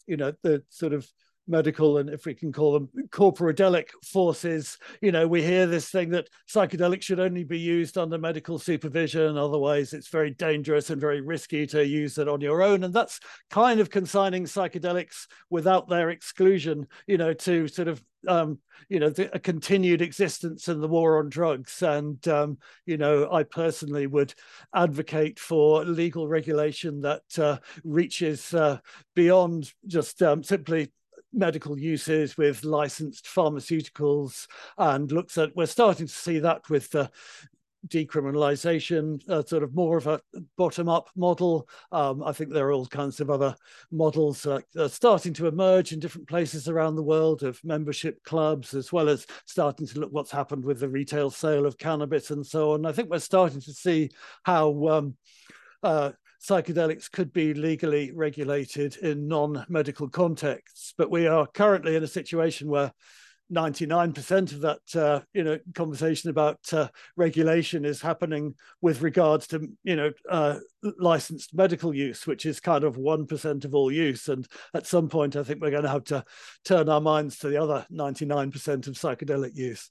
you know the sort of medical and if we can call them corporadelic forces you know we hear this thing that psychedelics should only be used under medical supervision otherwise it's very dangerous and very risky to use it on your own. And that's kind of consigning psychedelics without their exclusion you know to sort of um, you know the, a continued existence in the war on drugs. And um, you know i personally would advocate for legal regulation that uh, reaches uh, beyond just um, simply medical uses with licensed pharmaceuticals and looks at we're starting to see that with the decriminalization, uh, sort of more of a bottom up model. Um, I think there are all kinds of other models uh, starting to emerge in different places around the world of membership clubs, as well as starting to look what's happened with the retail sale of cannabis and so on. I think we're starting to see how um, uh, psychedelics could be legally regulated in non-medical contexts, but we are currently in a situation where 99% of that uh, you know conversation about uh, regulation is happening with regards to you know uh, licensed medical use which is kind of 1% of all use. And at some point i think we're going to have to turn our minds to the other 99% of psychedelic use.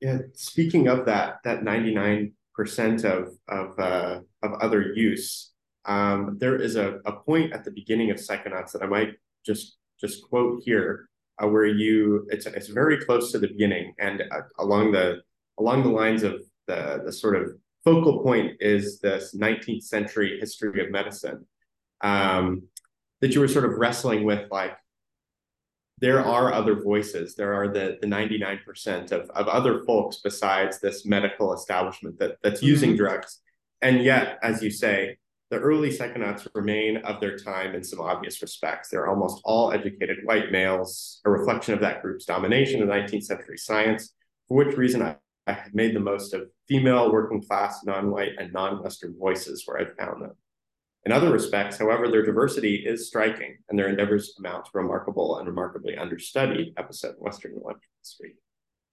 Yeah speaking of that that 99 percent of of uh, of other use. Um, there is a, a point at the beginning of Psychonauts that I might just just quote here, uh, where you it's it's very close to the beginning and uh, along the along the lines of the the sort of focal point is this 19th century history of medicine. Um, that you were sort of wrestling with, like, there are other voices. There are the, the 99% of, of other folks besides this medical establishment that, that's mm-hmm. using drugs. And yet, as you say, the early psychonauts remain of their time in some obvious respects. They're almost all educated white males, a reflection of that group's domination in 19th century science, for which reason I, I have made the most of female, working class, non-white, and non-Western voices where I've found them. In other respects, however, their diversity is striking, and their endeavors amount to remarkable and remarkably understudied episode in Western history.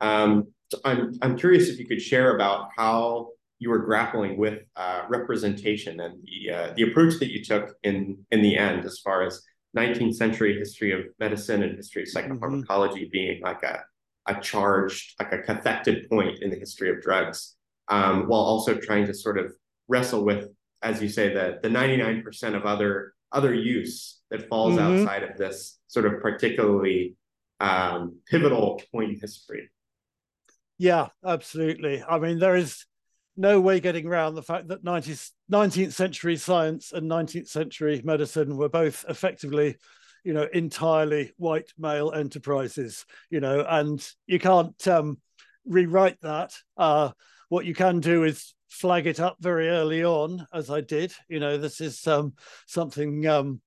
Um, so I'm, I'm curious if you could share about how you were grappling with uh, representation and the uh, the approach that you took in in the end, as far as 19th century history of medicine and history of psychopharmacology mm-hmm. being like a a charged, like a cathected point in the history of drugs, um, while also trying to sort of wrestle with, as you say, the the 99% of other other use that falls mm-hmm. outside of this sort of particularly um, pivotal point in history. Yeah, absolutely. I mean, there is no way getting around the fact that 90th, 19th century science and 19th century medicine were both effectively you know entirely white male enterprises you know and you can't um, rewrite that uh, what you can do is flag it up very early on as i did. You know this is um, something um,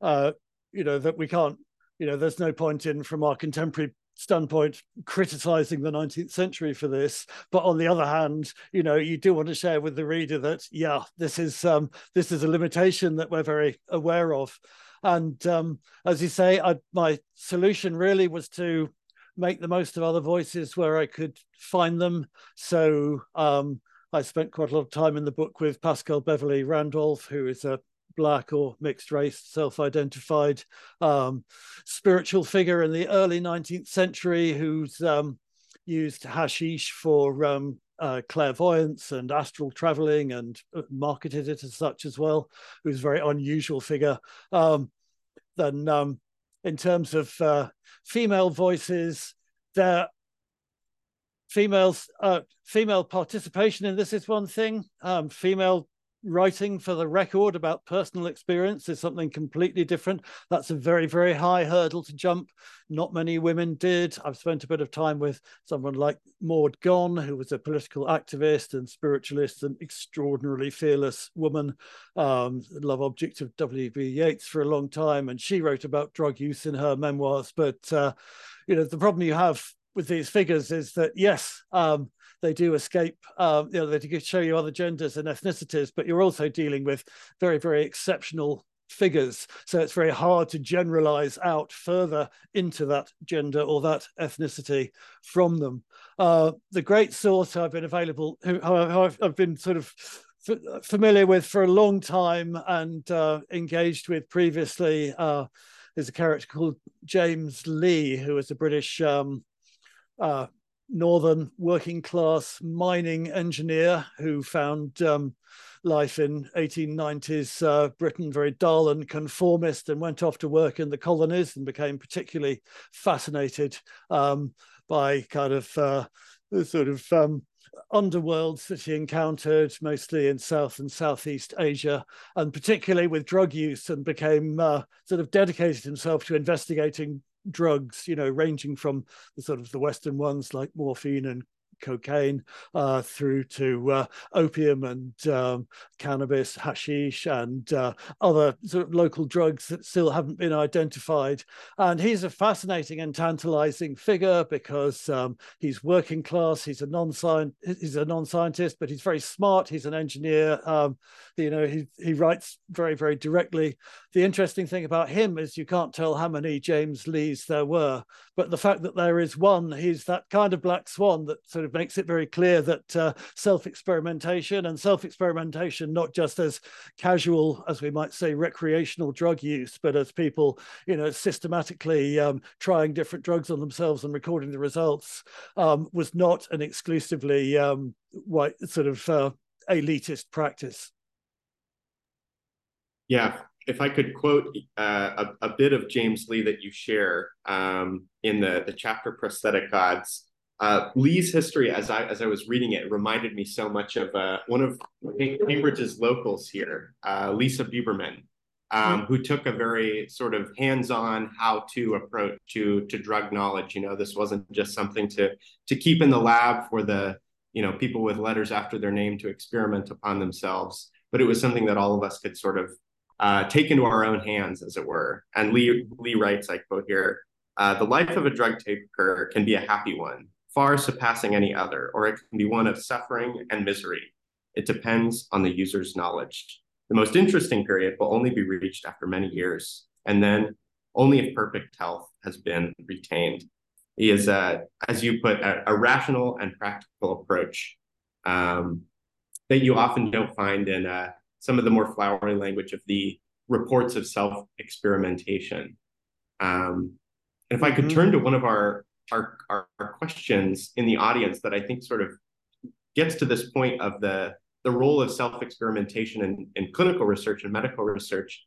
uh, you know that we can't you know there's no point in from our contemporary standpoint criticizing the 19th century for this. But on the other hand you know you do want to share with the reader that yeah this is um this is a limitation that we're very aware of. And um as you say I, my solution really was to make the most of other voices where i could find them so um I spent quite a lot of time in the book with Paschal Beverly Randolph, who is a black or mixed race, self-identified um, spiritual figure in the early 19th century who's um, used hashish for um, uh, clairvoyance and astral traveling and uh, marketed it as such as well, who's a very unusual figure. Um, then um, in terms of uh, female voices, there females uh, female participation in this is one thing um, female writing for the record about personal experience is something completely different. That's a very, very high hurdle to jump. Not many women did. I've spent a bit of time with someone like Maud Gonne, who was a political activist and spiritualist, and extraordinarily fearless woman, um, love object of W.B. Yeats for a long time. And she wrote about drug use in her memoirs. But, uh, you know, the problem you have with these figures is that, yes, um, they do escape, um, you know, they do show you other genders and ethnicities, but you're also dealing with very, very exceptional figures. So it's very hard to generalize out further into that gender or that ethnicity from them. Uh, the great source I've been available, who, I've, I've, been sort of f- familiar with for a long time and uh, engaged with previously, uh, is a character called James Lee, who is a British um, uh, northern working class mining engineer who found um, life in 1890s uh, Britain very dull and conformist and went off to work in the colonies and became particularly fascinated um, by kind of uh, the sort of um, underworlds that he encountered mostly in South and Southeast Asia, and particularly with drug use, and became uh, sort of dedicated himself to investigating drugs, you know, ranging from the sort of the Western ones like morphine and cocaine uh, through to uh, opium and um, cannabis, hashish, and uh, other sort of local drugs that still haven't been identified. And he's a fascinating and tantalizing figure because um, he's working class. He's a non-science. He's a non-scientist, but he's very smart. He's an engineer. Um, you know, he he writes very very directly. The interesting thing about him is you can't tell how many James Lees there were, but the fact that there is one, he's that kind of black swan that sort of of makes it very clear that uh, self-experimentation and self-experimentation not just as casual as we might say recreational drug use but as people you know systematically um, trying different drugs on themselves and recording the results um, was not an exclusively um, white sort of uh, elitist practice. Yeah. If I could quote uh, a, a, bit of James Lee that you share um, in the, the chapter Prosthetic Gods, uh, Lee's history, as I as I was reading it, reminded me so much of uh, one of Cambridge's locals here, uh, Lisa Bieberman, um, who took a very sort of hands-on how-to approach to to drug knowledge. You know, this wasn't just something to to keep in the lab for the you know people with letters after their name to experiment upon themselves, but it was something that all of us could sort of uh, take into our own hands, as it were. And Lee Lee writes, I quote here. Uh, the life of a drug taker can be a happy one, far surpassing any other, or it can be one of suffering and misery. It depends on the user's knowledge. The most interesting period will only be reached after many years, and then only if perfect health has been retained. He is, uh, as you put, a, a, rational and practical approach um, that you often don't find in uh, some of the more flowery language of the reports of self experimentation. Um, and if I could mm-hmm. turn to one of our, our, our questions in the audience that I think sort of gets to this point of the the role of self-experimentation in, in clinical research and medical research,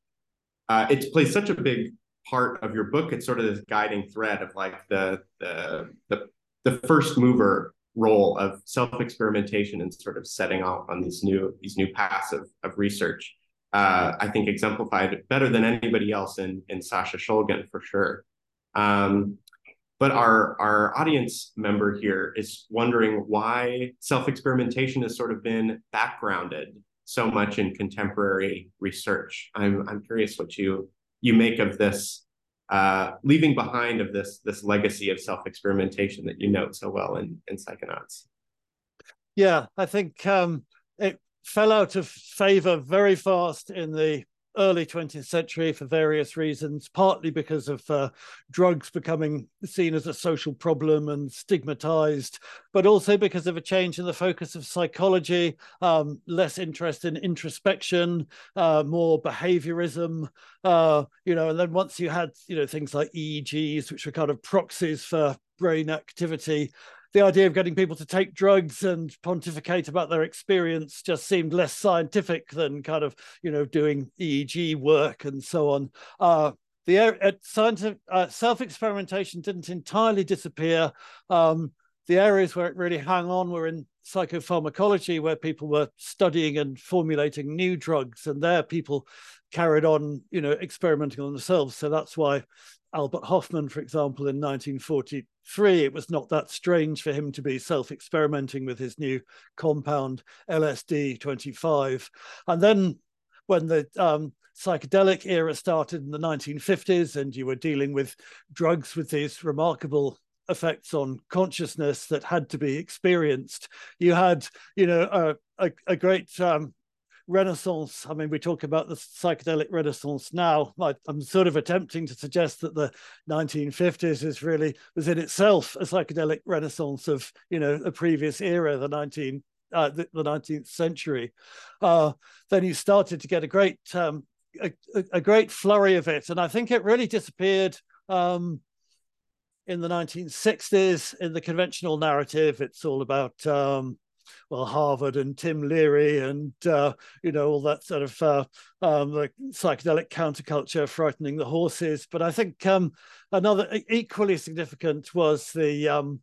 uh, it plays such a big part of your book. It's sort of this guiding thread of like the the the, the first mover role of self-experimentation and sort of setting off on these new these new paths of, of research. Uh, I think exemplified better than anybody else in in Sasha Shulgin for sure. Um, but our, our audience member here is wondering why self-experimentation has sort of been backgrounded so much in contemporary research. I'm, I'm curious what you, you make of this uh, leaving behind of this, this legacy of self-experimentation that you note so well in, in Psychonauts. Yeah, I think um, it fell out of favor very fast in the early 20th century for various reasons, partly because of uh, drugs becoming seen as a social problem and stigmatized, but also because of a change in the focus of psychology, um, less interest in introspection, uh, more behaviorism, uh, you know, and then once you had, you know, things like EEGs, which were kind of proxies for brain activity, the idea of getting people to take drugs and pontificate about their experience just seemed less scientific than kind of you know doing EEG work and so on. Uh, the uh, scientific uh, self experimentation didn't entirely disappear. Um, the areas where it really hung on were in psychopharmacology, where people were studying and formulating new drugs, and there people carried on, you know, experimenting on themselves. So that's why Albert Hofmann, for example, in 1943, it was not that strange for him to be self experimenting with his new compound LSD 25. And then when the um, psychedelic era started in the 1950s, and you were dealing with drugs with these remarkable effects on consciousness that had to be experienced, you had, you know, a, a, a great um, renaissance. I mean we talk about the psychedelic renaissance now. I, am sort of attempting to suggest that the 1950s is really was in itself a psychedelic renaissance of you know a previous era the 19 uh, the, the, 19th century. Uh, then you started to get a great um, a, a, great flurry of it. And i think it really disappeared um, in the 1960s in the conventional narrative. It's all about um, well Harvard and Tim Leary and uh, you know all that sort of uh, um, psychedelic counterculture frightening the horses. But I think um, another equally significant was the um,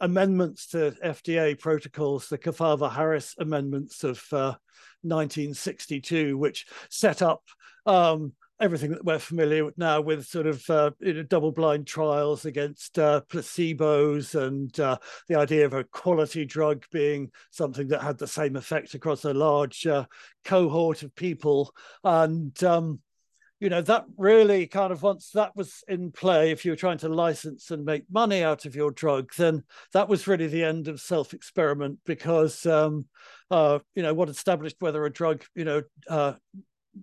amendments to FDA protocols, the Kefauver Harris amendments of uh, 1962, which set up um, everything that we're familiar with now with sort of uh, you know, double blind trials against uh, placebos and uh, the idea of a quality drug being something that had the same effect across a large uh, cohort of people. And um, you know that really kind of once that was in play if you were trying to license and make money out of your drug then that was really the end of self experiment because um, uh, you know what established whether a drug you know uh,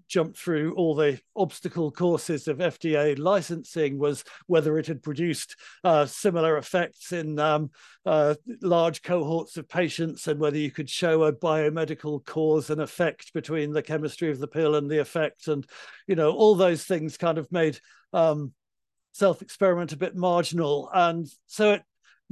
jumped through all the obstacle courses of FDA licensing was whether it had produced uh, similar effects in um, uh, large cohorts of patients and whether you could show a biomedical cause and effect between the chemistry of the pill and the effect. And, you know, all those things kind of made um, self experiment a bit marginal. And so it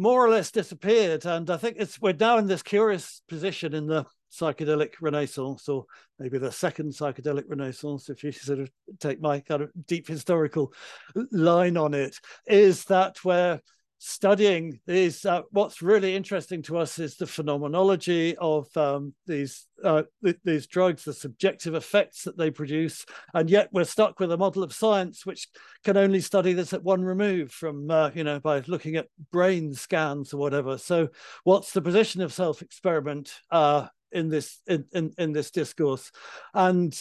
more or less disappeared. And I think it's we're now in this curious position in the psychedelic renaissance, or maybe the second psychedelic renaissance, if you [LAUGHS] sort of take my kind of deep historical line on it, is that where studying these. Uh, what's really interesting to us is the phenomenology of um, these uh, th- these drugs, the subjective effects that they produce, and yet we're stuck with a model of science which can only study this at one remove from uh, you know by looking at brain scans or whatever. So, what's the position of self experiment uh, in this in, in in this discourse? And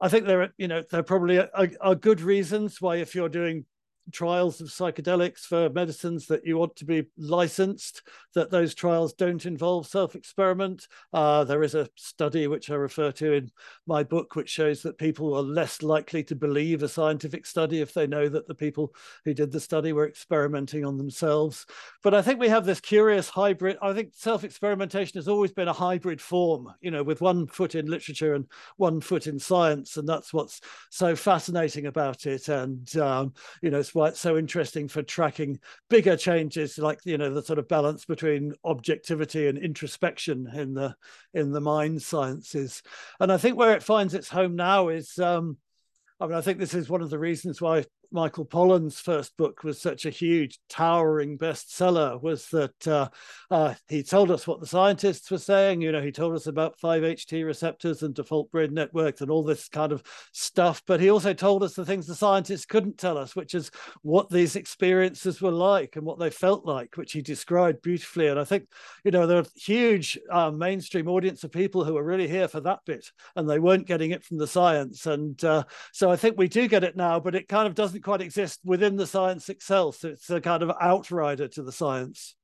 I think there are, you know, there probably are, are, good reasons why if you're doing trials of psychedelics for medicines that you want to be licensed, that those trials don't involve self experiment. Uh, there is a study which I refer to in my book, which shows that people are less likely to believe a scientific study if they know that the people who did the study were experimenting on themselves. But I think we have this curious hybrid. I think self experimentation has always been a hybrid form, you know, with one foot in literature and one foot in science. And that's what's so fascinating about it. And, um, you know, why it's so interesting for tracking bigger changes, like you know the sort of balance between objectivity and introspection in the in the mind sciences. And I think where it finds its home now is, um, I mean, I think this is one of the reasons why Michael Pollan's first book was such a huge, towering bestseller was that uh, uh, he told us what the scientists were saying. You know, he told us about 5-HT receptors and default brain networks and all this kind of stuff. But he also told us the things the scientists couldn't tell us, which is what these experiences were like and what they felt like, which he described beautifully. And I think, you know, there are huge uh, mainstream audience of people who are really here for that bit, and they weren't getting it from the science. And uh, so I think we do get it now, but it kind of doesn't quite exist within the science itself. It's a kind of outrider to the science.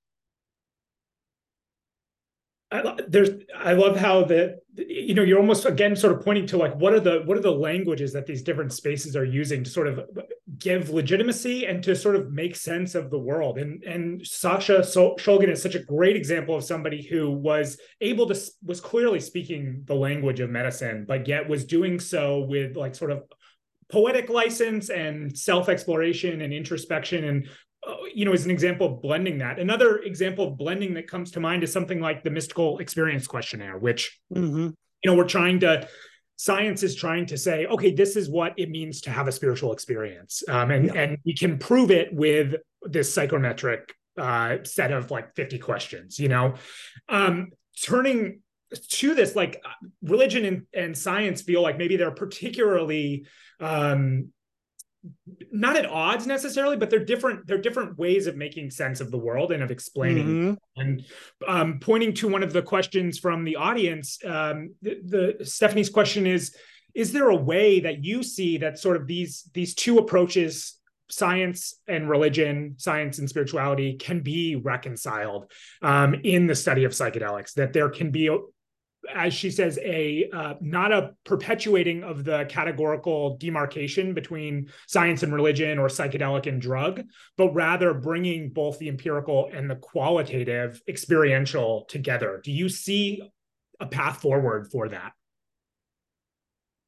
I, there's I love how the you know you're almost again sort of pointing to like what are the what are the languages that these different spaces are using to sort of give legitimacy and to sort of make sense of the world and and Sasha Shulgin is such a great example of somebody who was able to was clearly speaking the language of medicine but yet was doing so with like sort of poetic license and self-exploration and introspection and uh, you know is an example of blending that another example of blending that comes to mind is something like the mystical experience questionnaire which mm-hmm. you know we're trying to science is trying to say okay this is what it means to have a spiritual experience um, and yeah. and we can prove it with this psychometric uh, set of like 50 questions you know um, turning to this like religion and, and science feel like maybe they're particularly um, not at odds necessarily, but they're different. They're different ways of making sense of the world and of explaining. Mm-hmm. And um, pointing to one of the questions from the audience, um, the, the Stephanie's question is: Is there a way that you see that sort of these these two approaches science and religion, science and spirituality can be reconciled um, in the study of psychedelics. That there can be as she says, a uh, not a perpetuating of the categorical demarcation between science and religion or psychedelic and drug, but rather bringing both the empirical and the qualitative experiential together. Do you see a path forward for that?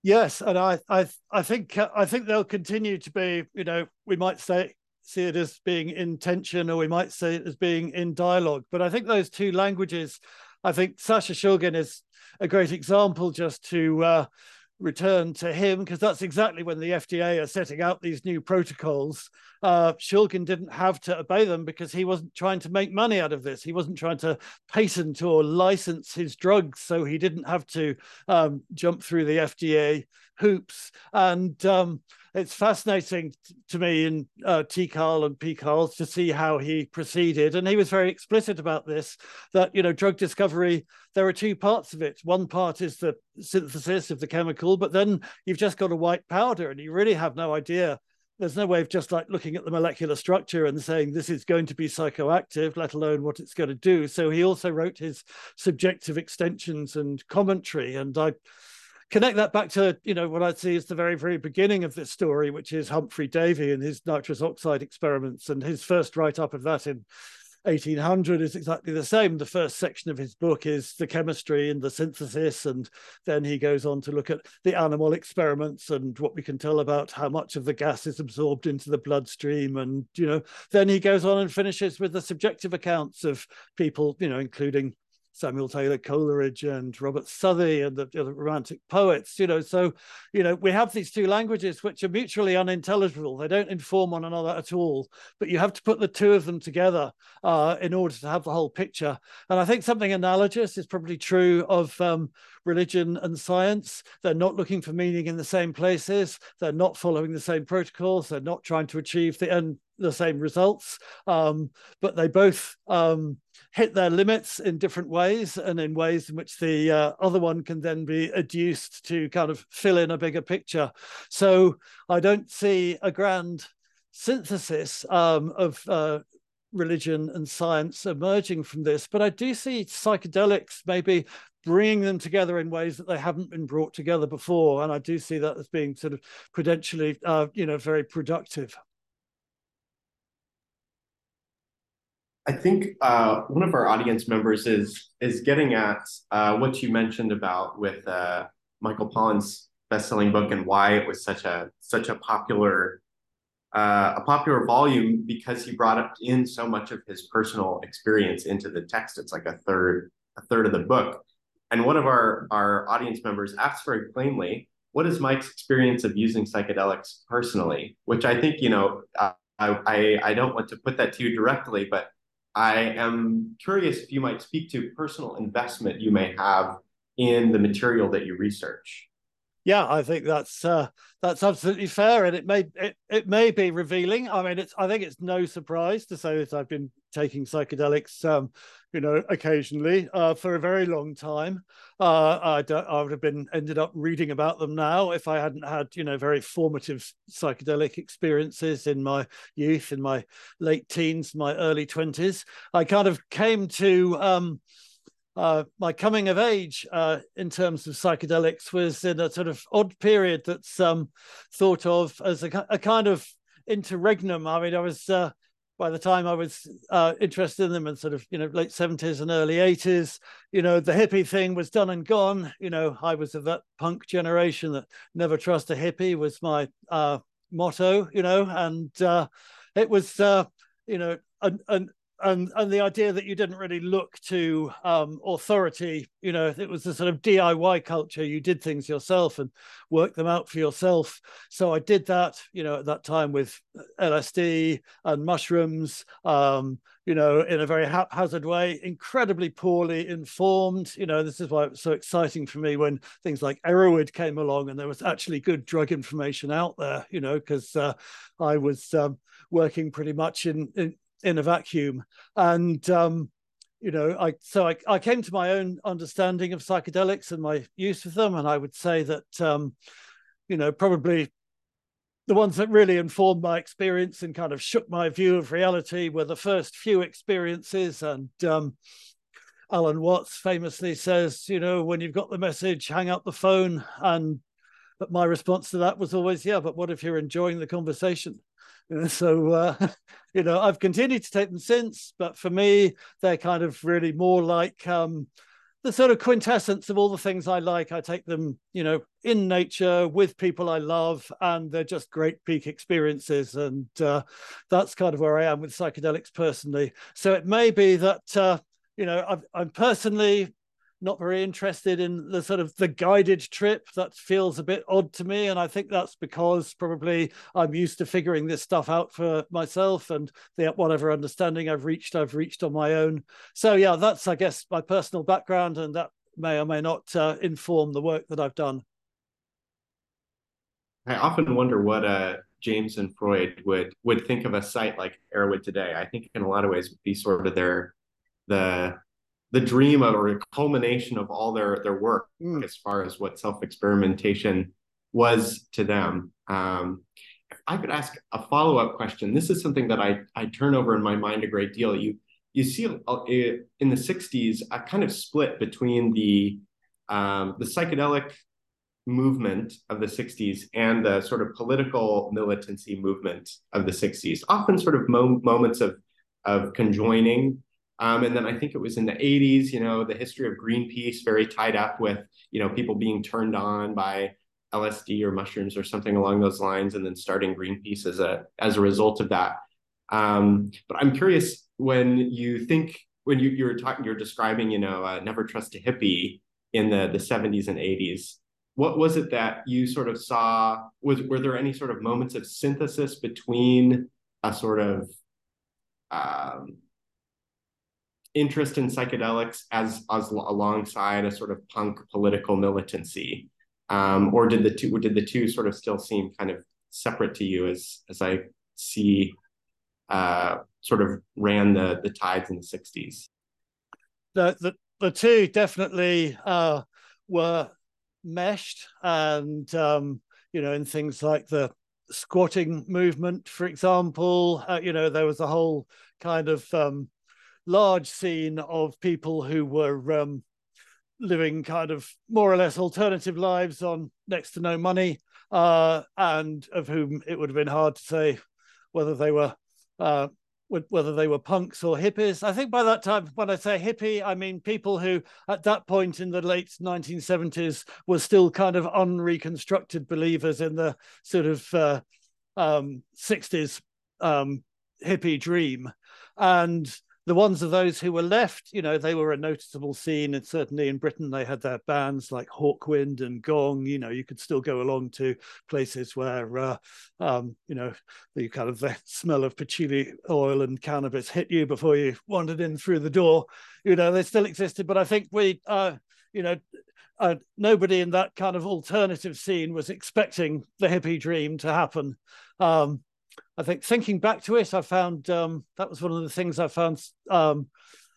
Yes, and I, I, I think, I think they'll continue to be. You know, we might say see it as being in tension, or we might say it as being in dialogue. But I think those two languages I think Sasha Shulgin is a great example just to uh, return to him because that's exactly when the FDA are setting out these new protocols. Uh, Shulgin didn't have to obey them because he wasn't trying to make money out of this. He wasn't trying to patent or license his drugs, so he didn't have to um, jump through the FDA hoops. And um, it's fascinating to me in uh, TiHKAL and PiHKAL to see how he proceeded. And he was very explicit about this that, you know, drug discovery, there are two parts of it. One part is the synthesis of the chemical, but then you've just got a white powder and you really have no idea. There's no way of just like looking at the molecular structure and saying this is going to be psychoactive, let alone what it's going to do. So he also wrote his subjective extensions and commentary. And I, connect that back to you know what I'd see is the very very beginning of this story, which is Humphrey Davy and his nitrous oxide experiments, and his first write up of that in 1800 is exactly the same. The first section of his book is the chemistry and the synthesis, and then he goes on to look at the animal experiments and what we can tell about how much of the gas is absorbed into the bloodstream. And, you know, then he goes on and finishes with the subjective accounts of people, you know, including Samuel Taylor Coleridge and Robert Southey and the, the, Romantic poets. You know, so you know we have these two languages which are mutually unintelligible. They don't inform one another at all. But you have to put the two of them together uh, in order to have the whole picture. And I think something analogous is probably true of um, religion and science. They're not looking for meaning in the same places. They're not following the same protocols. They're not trying to achieve the end the same results, um, but they both um, hit their limits in different ways and in ways in which the uh, other one can then be adduced to kind of fill in a bigger picture. So I don't see a grand synthesis um, of uh, religion and science emerging from this, but I do see psychedelics maybe bringing them together in ways that they haven't been brought together before. And I do see that as being sort of prudentially, uh, you know, very productive. I think uh, one of our audience members is is getting at uh, what you mentioned about with uh, Michael Pollan's best-selling book and why it was such a such a popular uh, a popular volume because he brought up in so much of his personal experience into the text. It's like a third a third of the book, and one of our, our audience members asked very plainly, what is Mike's experience of using psychedelics personally? Which I think, you know, I, I, I don't want to put that to you directly, but I am curious if you might speak to personal investment you may have in the material that you research. Yeah, I think that's uh, that's absolutely fair, and it may it, it may be revealing. I mean, it's I think it's no surprise to say that I've been taking psychedelics, um, you know, occasionally uh, for a very long time. Uh, I, I would have been ended up reading about them now if I hadn't had, you know, very formative psychedelic experiences in my youth, in my late teens, my early twenties. I kind of came to. Um, uh, my coming of age uh, in terms of psychedelics was in a sort of odd period that's um, thought of as a, a, kind of interregnum. I mean, I was uh, by the time I was uh, interested in them in sort of you know late seventies and early eighties, you know the hippie thing was done and gone. You know, I was of that punk generation that never trust a hippie was my uh, motto. You know, and it was you know an, an and and the idea that you didn't really look to um, authority you know it was a sort of diy culture. You did things yourself and worked them out for yourself. So i did that you know at that time with lsd and mushrooms um, you know in a very haphazard way incredibly poorly informed. You know this is why it was so exciting for me when things like erowid came along and there was actually good drug information out there you know because uh, i was um, working pretty much in, in in a vacuum. And um, you know, I so I, I came to my own understanding of psychedelics and my use of them, and I would say that um, you know probably the ones that really informed my experience and kind of shook my view of reality were the first few experiences and um, Alan Watts famously says, you know, when you've got the message, hang up the phone. And but my response to that was always, yeah, but what if you're enjoying the conversation? [LAUGHS] So, uh, [LAUGHS] you know, I've continued to take them since, but for me, they're kind of really more like um, the sort of quintessence of all the things I like. I take them, you know, in nature with people I love, and they're just great peak experiences. And uh, that's kind of where I am with psychedelics personally. So it may be that, uh, you know, i I'm personally not very interested in the sort of the guided trip. That feels a bit odd to me and i think that's because probably i'm used to figuring this stuff out for myself and the whatever understanding i've reached i've reached on my own. So yeah that's i guess my personal background and that may or may not uh, inform the work that i've done. I often wonder what uh james and freud would would think of a site like erowid today. I think in a lot of ways would be sort of their the the dream of or a culmination of all their their work mm. as far as what self experimentation was to them. Um, I could ask a follow up question, this is something that I I turn over in my mind a great deal. You you see uh, in the '60s a kind of split between the um, the psychedelic movement of the 60s and the sort of political militancy movement of the 60s often sort of mo- moments of of conjoining um, and then I think it was in the 80s, you know, the history of Greenpeace very tied up with, you know, people being turned on by LSD or mushrooms or something along those lines, and then starting Greenpeace as a as a result of that. Um, but I'm curious when you think when you you were talking, you're describing, you know, uh, never trust a hippie in the the 70s and 80s. What was it that you sort of saw? Was were there any sort of moments of synthesis between a sort of um, interest in psychedelics as, as alongside a sort of punk political militancy, um, or did the two did the two sort of still seem kind of separate to you as as I see uh, sort of ran the the tides in the '60s? The the, the two definitely uh, were meshed, and um, you know, in things like the squatting movement, for example, uh, you know, there was a whole kind of um, large scene of people who were um, living kind of more or less alternative lives on next to no money, uh, and of whom it would have been hard to say whether they were uh, whether they were punks or hippies. I think by that time, when I say hippie, I mean people who, at that point in the late 1970s, were still kind of unreconstructed believers in the sort of uh, um, 60s um, hippie dream. And the ones of those who were left, you know, they were a noticeable scene. And certainly in Britain, they had their bands like Hawkwind and Gong. You know, you could still go along to places where, uh, um, you know, the kind of [LAUGHS] the smell of patchouli oil and cannabis hit you before you wandered in through the door. You know, they still existed. But I think we, uh, you know, uh, nobody in that kind of alternative scene was expecting the hippie dream to happen. Um, I think thinking back to it, I found um, that was one of the things I found, um,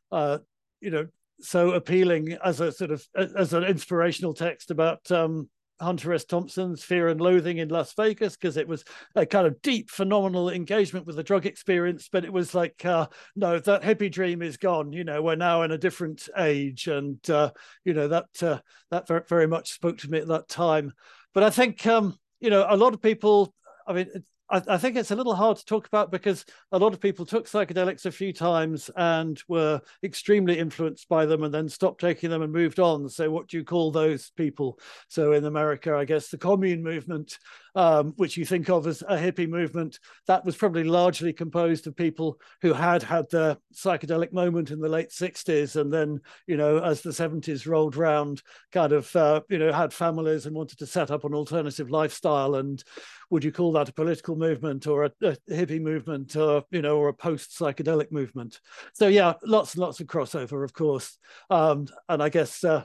uh, you know, so appealing as a sort of as an inspirational text about um, Hunter S. Thompson's Fear and Loathing in Las Vegas because it was a kind of deep, phenomenal engagement with the drug experience. But it was like, uh, no, that hippie dream is gone. You know, we're now in a different age, and uh, you know that uh, that very, much spoke to me at that time. But I think um, you know a lot of people. I mean, I, I, think it's a little hard to talk about because a lot of people took psychedelics a few times and were extremely influenced by them and then stopped taking them and moved on. So, what do you call those people? So, in America, I guess the commune movement um, which you think of as a hippie movement, that was probably largely composed of people who had had their psychedelic moment in the late 60s. And then, you know, as the 70s rolled round, kind of, uh, you know, had families and wanted to set up an alternative lifestyle. And would you call that a political movement or a, a hippie movement or, you know, or a post psychedelic movement? So, yeah, lots and lots of crossover, of course. Um, and I guess, uh,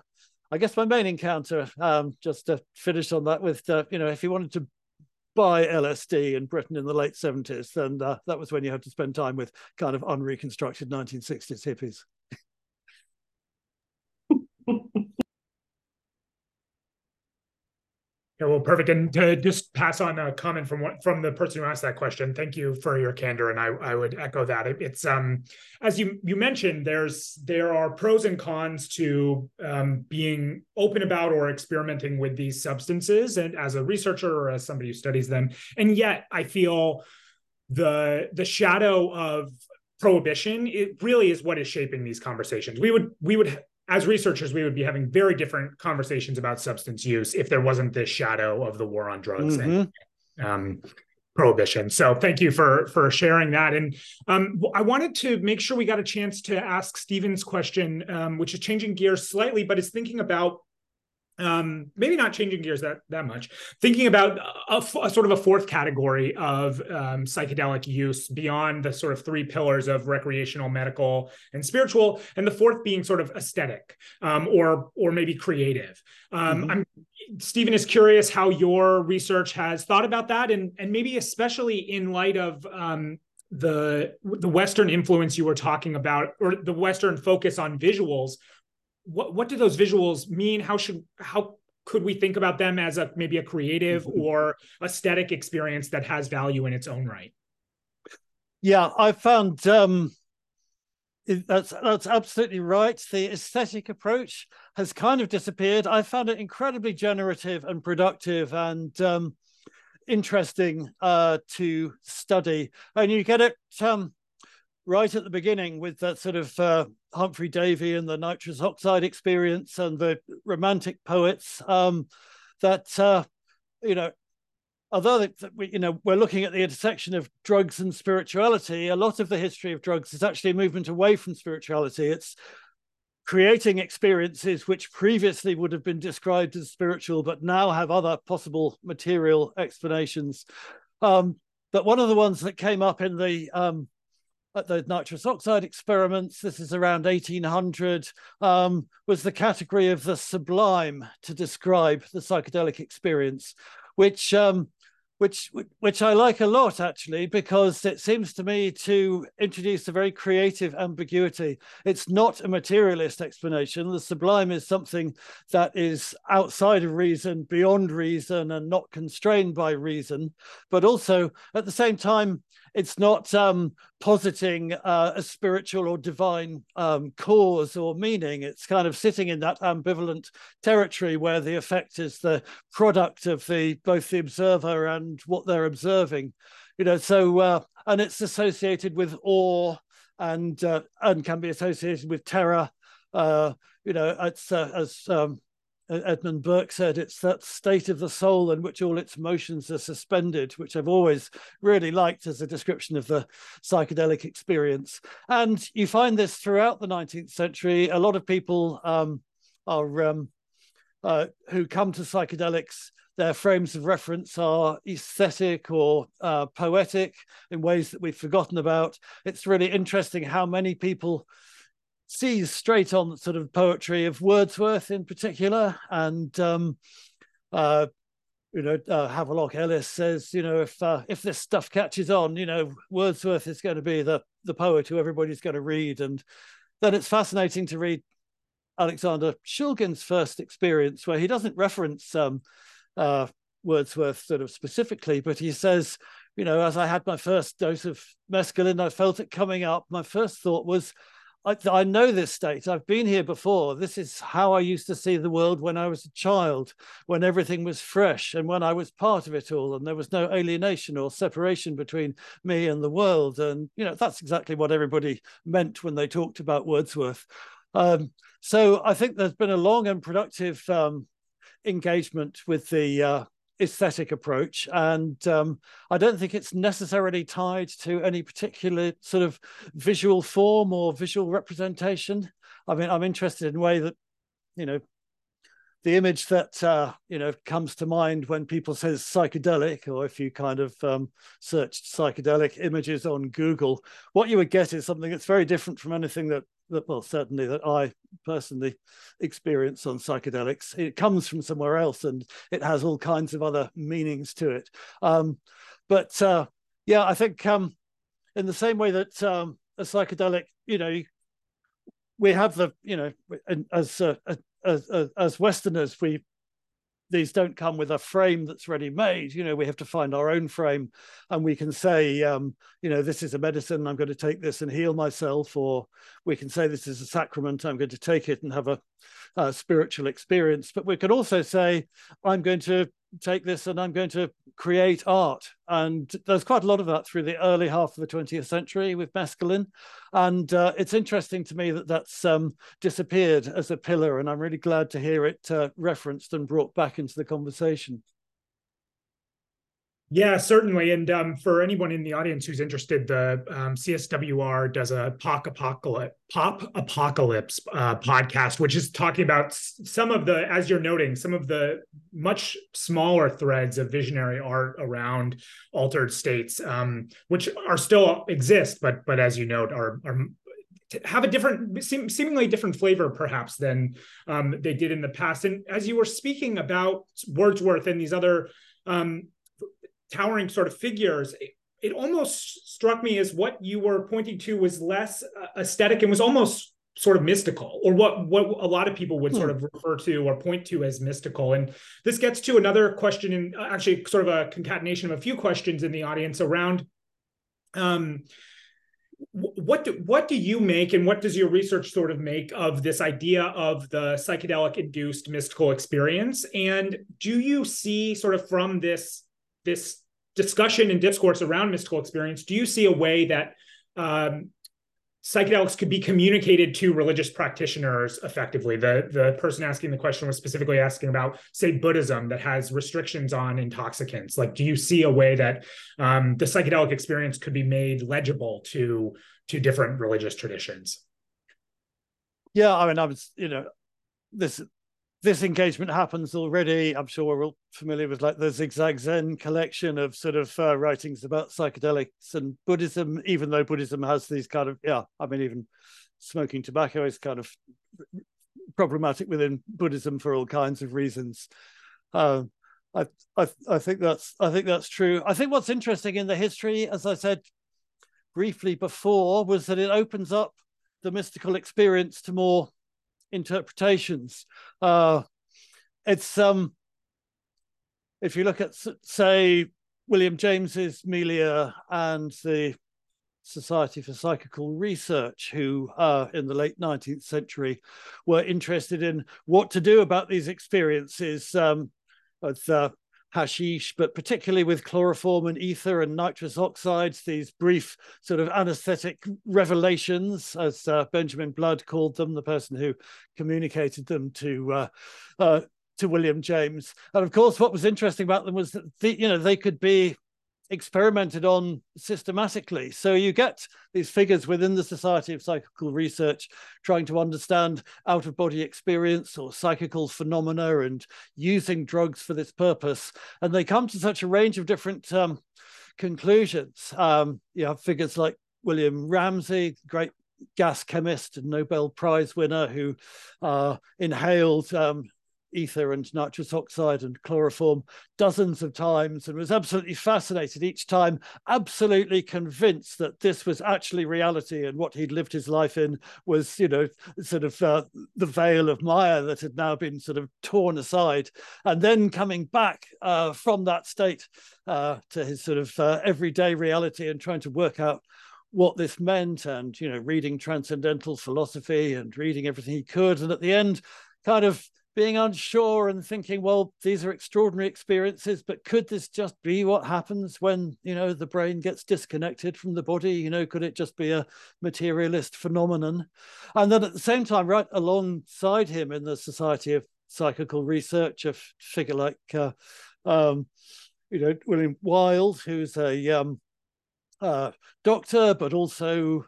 I guess my main encounter, um, just to finish on that, with uh, you know, if you wanted to buy LSD in Britain in the late 70s. And uh, that was when you had to spend time with kind of unreconstructed 1960s hippies. Yeah, well, perfect. And to just pass on a comment from what from the person who asked that question, thank you for your candor, and I, I would echo that. It, it's um as you you mentioned, there's there are pros and cons to um, being open about or experimenting with these substances, and as a researcher or as somebody who studies them, and yet I feel the the shadow of prohibition it really is what is shaping these conversations we would we would as researchers, we would be having very different conversations about substance use if there wasn't this shadow of the war on drugs mm-hmm. and um, prohibition. So thank you for for sharing that. And um, I wanted to make sure we got a chance to ask Stephen's question, um, which is changing gears slightly, but is thinking about um, maybe not changing gears that that much. Thinking about a, a sort of a fourth category of um, psychedelic use beyond the sort of three pillars of recreational, medical, and spiritual, and the fourth being sort of aesthetic um, or or maybe creative. Um, mm-hmm. I'm Stephen is curious how your research has thought about that, and and maybe especially in light of um, the the Western influence you were talking about, or the Western focus on visuals what what do those visuals mean? How should how could we think about them as a maybe a creative mm-hmm. or aesthetic experience that has value in its own right? Yeah, I found um, that's that's absolutely right. The aesthetic approach has kind of disappeared. I found it incredibly generative and productive and um, interesting uh, to study, and you get it um, right at the beginning with that sort of uh, Humphrey Davy and the nitrous oxide experience and the romantic poets um, that uh, you know although we, you know we're looking at the intersection of drugs and spirituality, a lot of the history of drugs is actually a movement away from spirituality. It's creating experiences which previously would have been described as spiritual, but now have other possible material explanations. Um, but one of the ones that came up in the um, at the nitrous oxide experiments, this is around 1800, um, was the category of the sublime to describe the psychedelic experience, which um, which which I like a lot actually because it seems to me to introduce a very creative ambiguity. It's not a materialist explanation. The sublime is something that is outside of reason, beyond reason, and not constrained by reason, but also at the same time it's not um, positing uh, a spiritual or divine um, cause or meaning. It's kind of sitting in that ambivalent territory where the effect is the product of the both the observer and what they're observing. You know, so uh, and it's associated with awe and uh, and can be associated with terror. Uh, you know, it's uh, as um, Edmund Burke said, it's that state of the soul in which all its motions are suspended, which I've always really liked as a description of the psychedelic experience. And you find this throughout the 19th century. A lot of people um, are um, uh, who come to psychedelics. Their frames of reference are aesthetic or uh, poetic in ways that we've forgotten about. It's really interesting how many people sees straight on sort of poetry of Wordsworth in particular, and um, uh, you know, uh, Havelock Ellis says, you know, if uh, if this stuff catches on, you know, Wordsworth is going to be the the poet who everybody's going to read, and then it's fascinating to read Alexander Shulgin's first experience, where he doesn't reference um, uh, Wordsworth sort of specifically, but he says, you know, as I had my first dose of mescaline, I felt it coming up. My first thought was, I, I, know this state. I've been here before. This is how I used to see the world when I was a child, when everything was fresh and when I was part of it all, and there was no alienation or separation between me and the world. And you know that's exactly what everybody meant when they talked about Wordsworth. Um, so I think there's been a long and productive um, engagement with the uh, aesthetic approach and um, i don't think it's necessarily tied to any particular sort of visual form or visual representation. I mean i'm interested in the way that you know the image that uh, you know comes to mind when people say psychedelic or if you kind of um, searched psychedelic images on google what you would get is something that's very different from anything that that well certainly that I personally experience on psychedelics. It comes from somewhere else and it has all kinds of other meanings to it. Um, but uh, yeah, I think um, in the same way that um, a psychedelic, you know, we have the you know as uh, as as Westerners we these don't come with a frame that's ready made. You know, we have to find our own frame, and we can say, um, you know, this is a medicine. I'm going to take this and heal myself, or we can say this is a sacrament. I'm going to take it and have a, a spiritual experience. But we can also say, I'm going to take this and I'm going to create art. And there's quite a lot of that through the early half of the 20th century with mescaline. And uh, it's interesting to me that that's um, disappeared as a pillar. And I'm really glad to hear it uh, referenced and brought back into the conversation. Yeah, certainly. And um, for anyone in the audience who's interested, the um, CSWR does a pop apocalypse, pop apocalypse uh, podcast, which is talking about some of the, as you're noting, some of the much smaller threads of visionary art around altered states, um, which are still exist, but but as you note, are are have a different seem, seemingly different flavor perhaps than um, they did in the past and as you were speaking about wordsworth and these other um, towering sort of figures, it, it almost struck me as what you were pointing to was less uh, aesthetic and was almost sort of mystical or what what a lot of people would sort hmm. of refer to or point to as mystical and this gets to another question and actually sort of a concatenation of a few questions in the audience around um what do what do you make and what does your research sort of make of this idea of the psychedelic induced mystical experience and do you see sort of from this this discussion and discourse around mystical experience, do you see a way that um, psychedelics could be communicated to religious practitioners effectively. The the person asking the question was specifically asking about, say, Buddhism that has restrictions on intoxicants. Like, do you see a way that um, the psychedelic experience could be made legible to to different religious traditions? Yeah, I mean, I was, you know, this this engagement happens already. I'm sure we're all familiar with like the Zigzag Zen collection of sort of uh, writings about psychedelics and Buddhism, even though Buddhism has these kind of, yeah, I mean, even smoking tobacco is kind of problematic within Buddhism for all kinds of reasons. Uh, I, I, I think that's I think that's true. I think what's interesting in the history, as I said briefly before, was that it opens up the mystical experience to more interpretations. Uh, it's um, if you look at say William James's Melia and the Society for Psychical Research, who uh, in the late 19th century were interested in what to do about these experiences um, with uh, hashish, but particularly with chloroform and ether and nitrous oxides, these brief sort of anesthetic revelations, as uh, Benjamin Blood called them, the person who communicated them to uh, uh, to William James. And of course, what was interesting about them was that the, you know they could be experimented on systematically. So you get these figures within the Society of Psychical Research trying to understand out of body experience or psychical phenomena and using drugs for this purpose. And they come to such a range of different um, conclusions. Um, you have figures like William Ramsay, great gas chemist and Nobel Prize winner who uh, inhaled um, ether and nitrous oxide and chloroform dozens of times and was absolutely fascinated each time, absolutely convinced that this was actually reality and what he'd lived his life in was, you know, sort of uh, the veil of Maya that had now been sort of torn aside. And then coming back uh, from that state uh, to his sort of uh, everyday reality and trying to work out what this meant and you know reading transcendental philosophy and reading everything he could and at the end kind of being unsure and thinking, well, these are extraordinary experiences, but could this just be what happens when, you know, the brain gets disconnected from the body? You know, could it just be a materialist phenomenon? And then at the same time, right alongside him in the Society of Psychical Research, a figure like, uh, um, you know, William Wilde, who's a um, uh, doctor, but also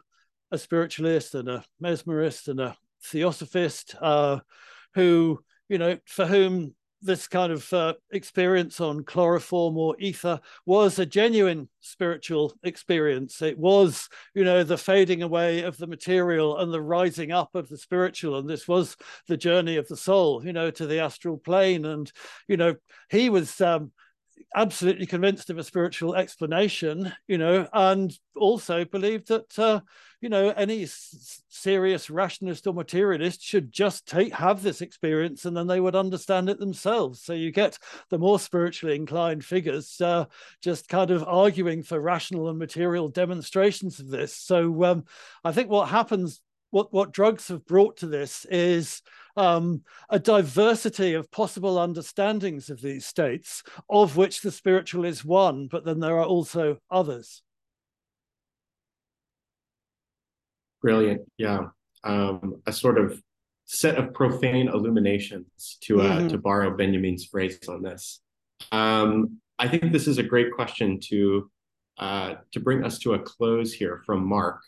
a spiritualist and a mesmerist and a theosophist, uh, who you know, for whom this kind of uh, experience on chloroform or ether was a genuine spiritual experience. It was, you know, the fading away of the material and the rising up of the spiritual. And this was the journey of the soul, you know, to the astral plane. And, you know, he was um, absolutely convinced of a spiritual explanation, you know, and also believed that, uh, you know, any s- serious rationalist or materialist should just take have this experience and then they would understand it themselves. So you get the more spiritually inclined figures uh, just kind of arguing for rational and material demonstrations of this. So um, I think what happens, what what drugs have brought to this is um, a diversity of possible understandings of these states, of which the spiritual is one, but then there are also others. Brilliant. Yeah. Um, a sort of set of profane illuminations to uh, mm-hmm. to borrow Benjamin's phrase on this. Um, I think this is a great question to uh, to bring us to a close here from Mark.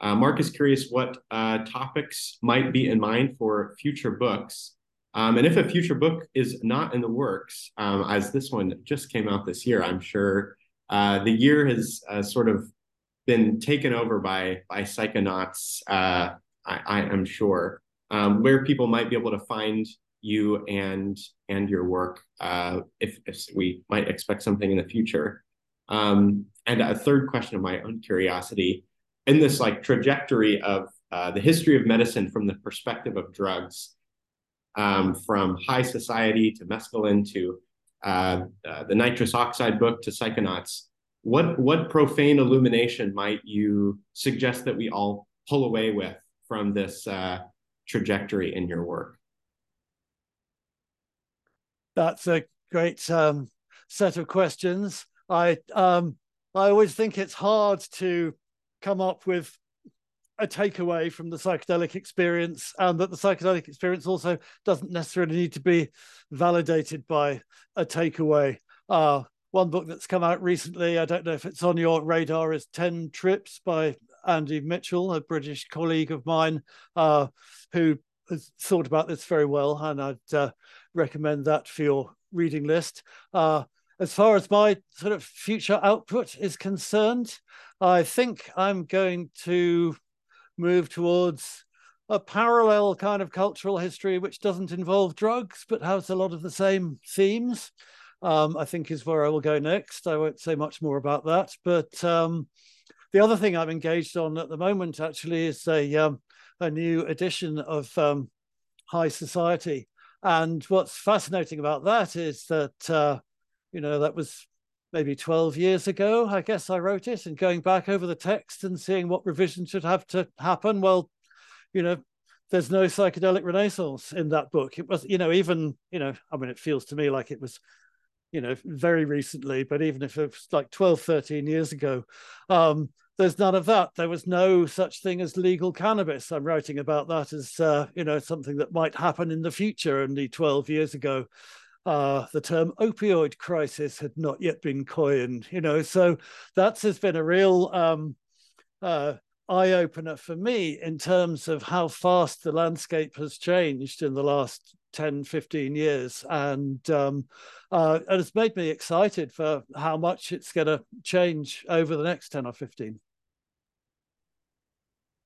Uh, Mark is curious what uh, topics might be in mind for future books. Um, and if a future book is not in the works, um, as this one just came out this year, I'm sure uh, the year has uh, sort of been taken over by by psychonauts. Uh, I, am sure um, where people might be able to find you and and your work uh, if, if we might expect something in the future. Um, and a third question of my own curiosity in this like trajectory of uh, the history of medicine from the perspective of drugs, um, from high society to mescaline to uh, uh, the nitrous oxide book to psychonauts. What what profane illumination might you suggest that we all pull away with from this uh, trajectory in your work? That's a great um, set of questions. I um, I always think it's hard to come up with a takeaway from the psychedelic experience, and that the psychedelic experience also doesn't necessarily need to be validated by a takeaway. Uh, one book that's come out recently, I don't know if it's on your radar, is 10 Trips by Andy Mitchell, a British colleague of mine, uh, who has thought about this very well, and I'd uh, recommend that for your reading list. Uh, as far as my sort of future output is concerned, I think I'm going to move towards a parallel kind of cultural history which doesn't involve drugs but has a lot of the same themes. Um, I think is where I will go next. I won't say much more about that, but um, the other thing I'm engaged on at the moment actually is a um, a new edition of um, High Society, and what's fascinating about that is that uh, you know that was maybe 12 years ago, I guess I wrote it, and going back over the text and seeing what revision should have to happen. Well, you know, there's no psychedelic renaissance in that book. It was, you know, even, you know, I mean, it feels to me like it was, you know, very recently, but even if it was like 12, 13 years ago, um, there's none of that. There was no such thing as legal cannabis. I'm writing about that as, uh, you know, something that might happen in the future only 12 years ago uh, the term opioid crisis had not yet been coined, you know, so that has been a real um, uh, eye opener for me in terms of how fast the landscape has changed in the last 10, 15 years. And, um, uh, and it's made me excited for how much it's going to change over the next 10 or 15.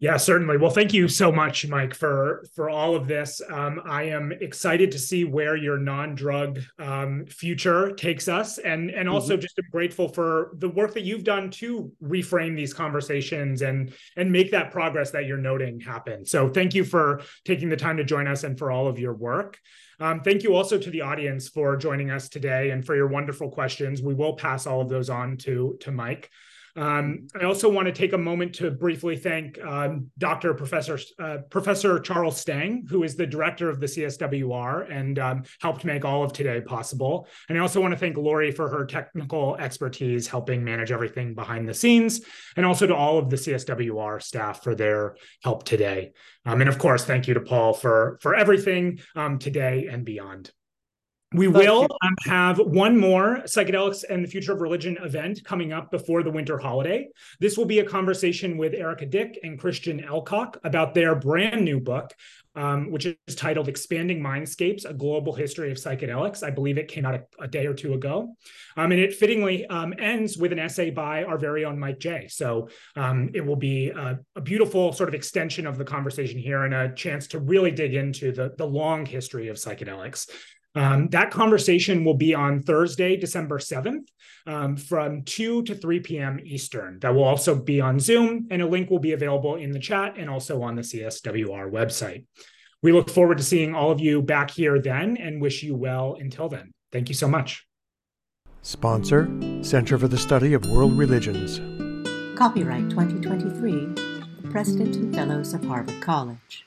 Yeah, certainly. Well, thank you so much, Mike, for for all of this. Um, I am excited to see where your non-drug um, future takes us, and and also mm-hmm. just am grateful for the work that you've done to reframe these conversations and and make that progress that you're noting happen. So, thank you for taking the time to join us and for all of your work. Um, thank you also to the audience for joining us today and for your wonderful questions. We will pass all of those on to to Mike. Um, I also want to take a moment to briefly thank um, Dr. Professor uh, Professor Charles Stang, who is the director of the CSWR and um, helped make all of today possible. And I also want to thank Lori for her technical expertise helping manage everything behind the scenes, and also to all of the CSWR staff for their help today. Um, and of course, thank you to Paul for for everything um, today and beyond. We will um, have one more psychedelics and the future of religion event coming up before the winter holiday. This will be a conversation with Erika Dyck and Christian Elcock about their brand new book, um, which is titled Expanding Mindscapes A Global History of Psychedelics. I believe it came out a, a day or two ago. Um, and it fittingly um, ends with an essay by our very own Mike Jay So um, it will be a, a, beautiful sort of extension of the conversation here and a chance to really dig into the, the long history of psychedelics. Um, that conversation will be on Thursday, December 7th um, from 2 to 3 p.m. Eastern. That will also be on Zoom, and a link will be available in the chat and also on the CSWR website. We look forward to seeing all of you back here then and wish you well until then. Thank you so much. Sponsor Center for the Study of World Religions. Copyright 2023, the President and Fellows of Harvard College.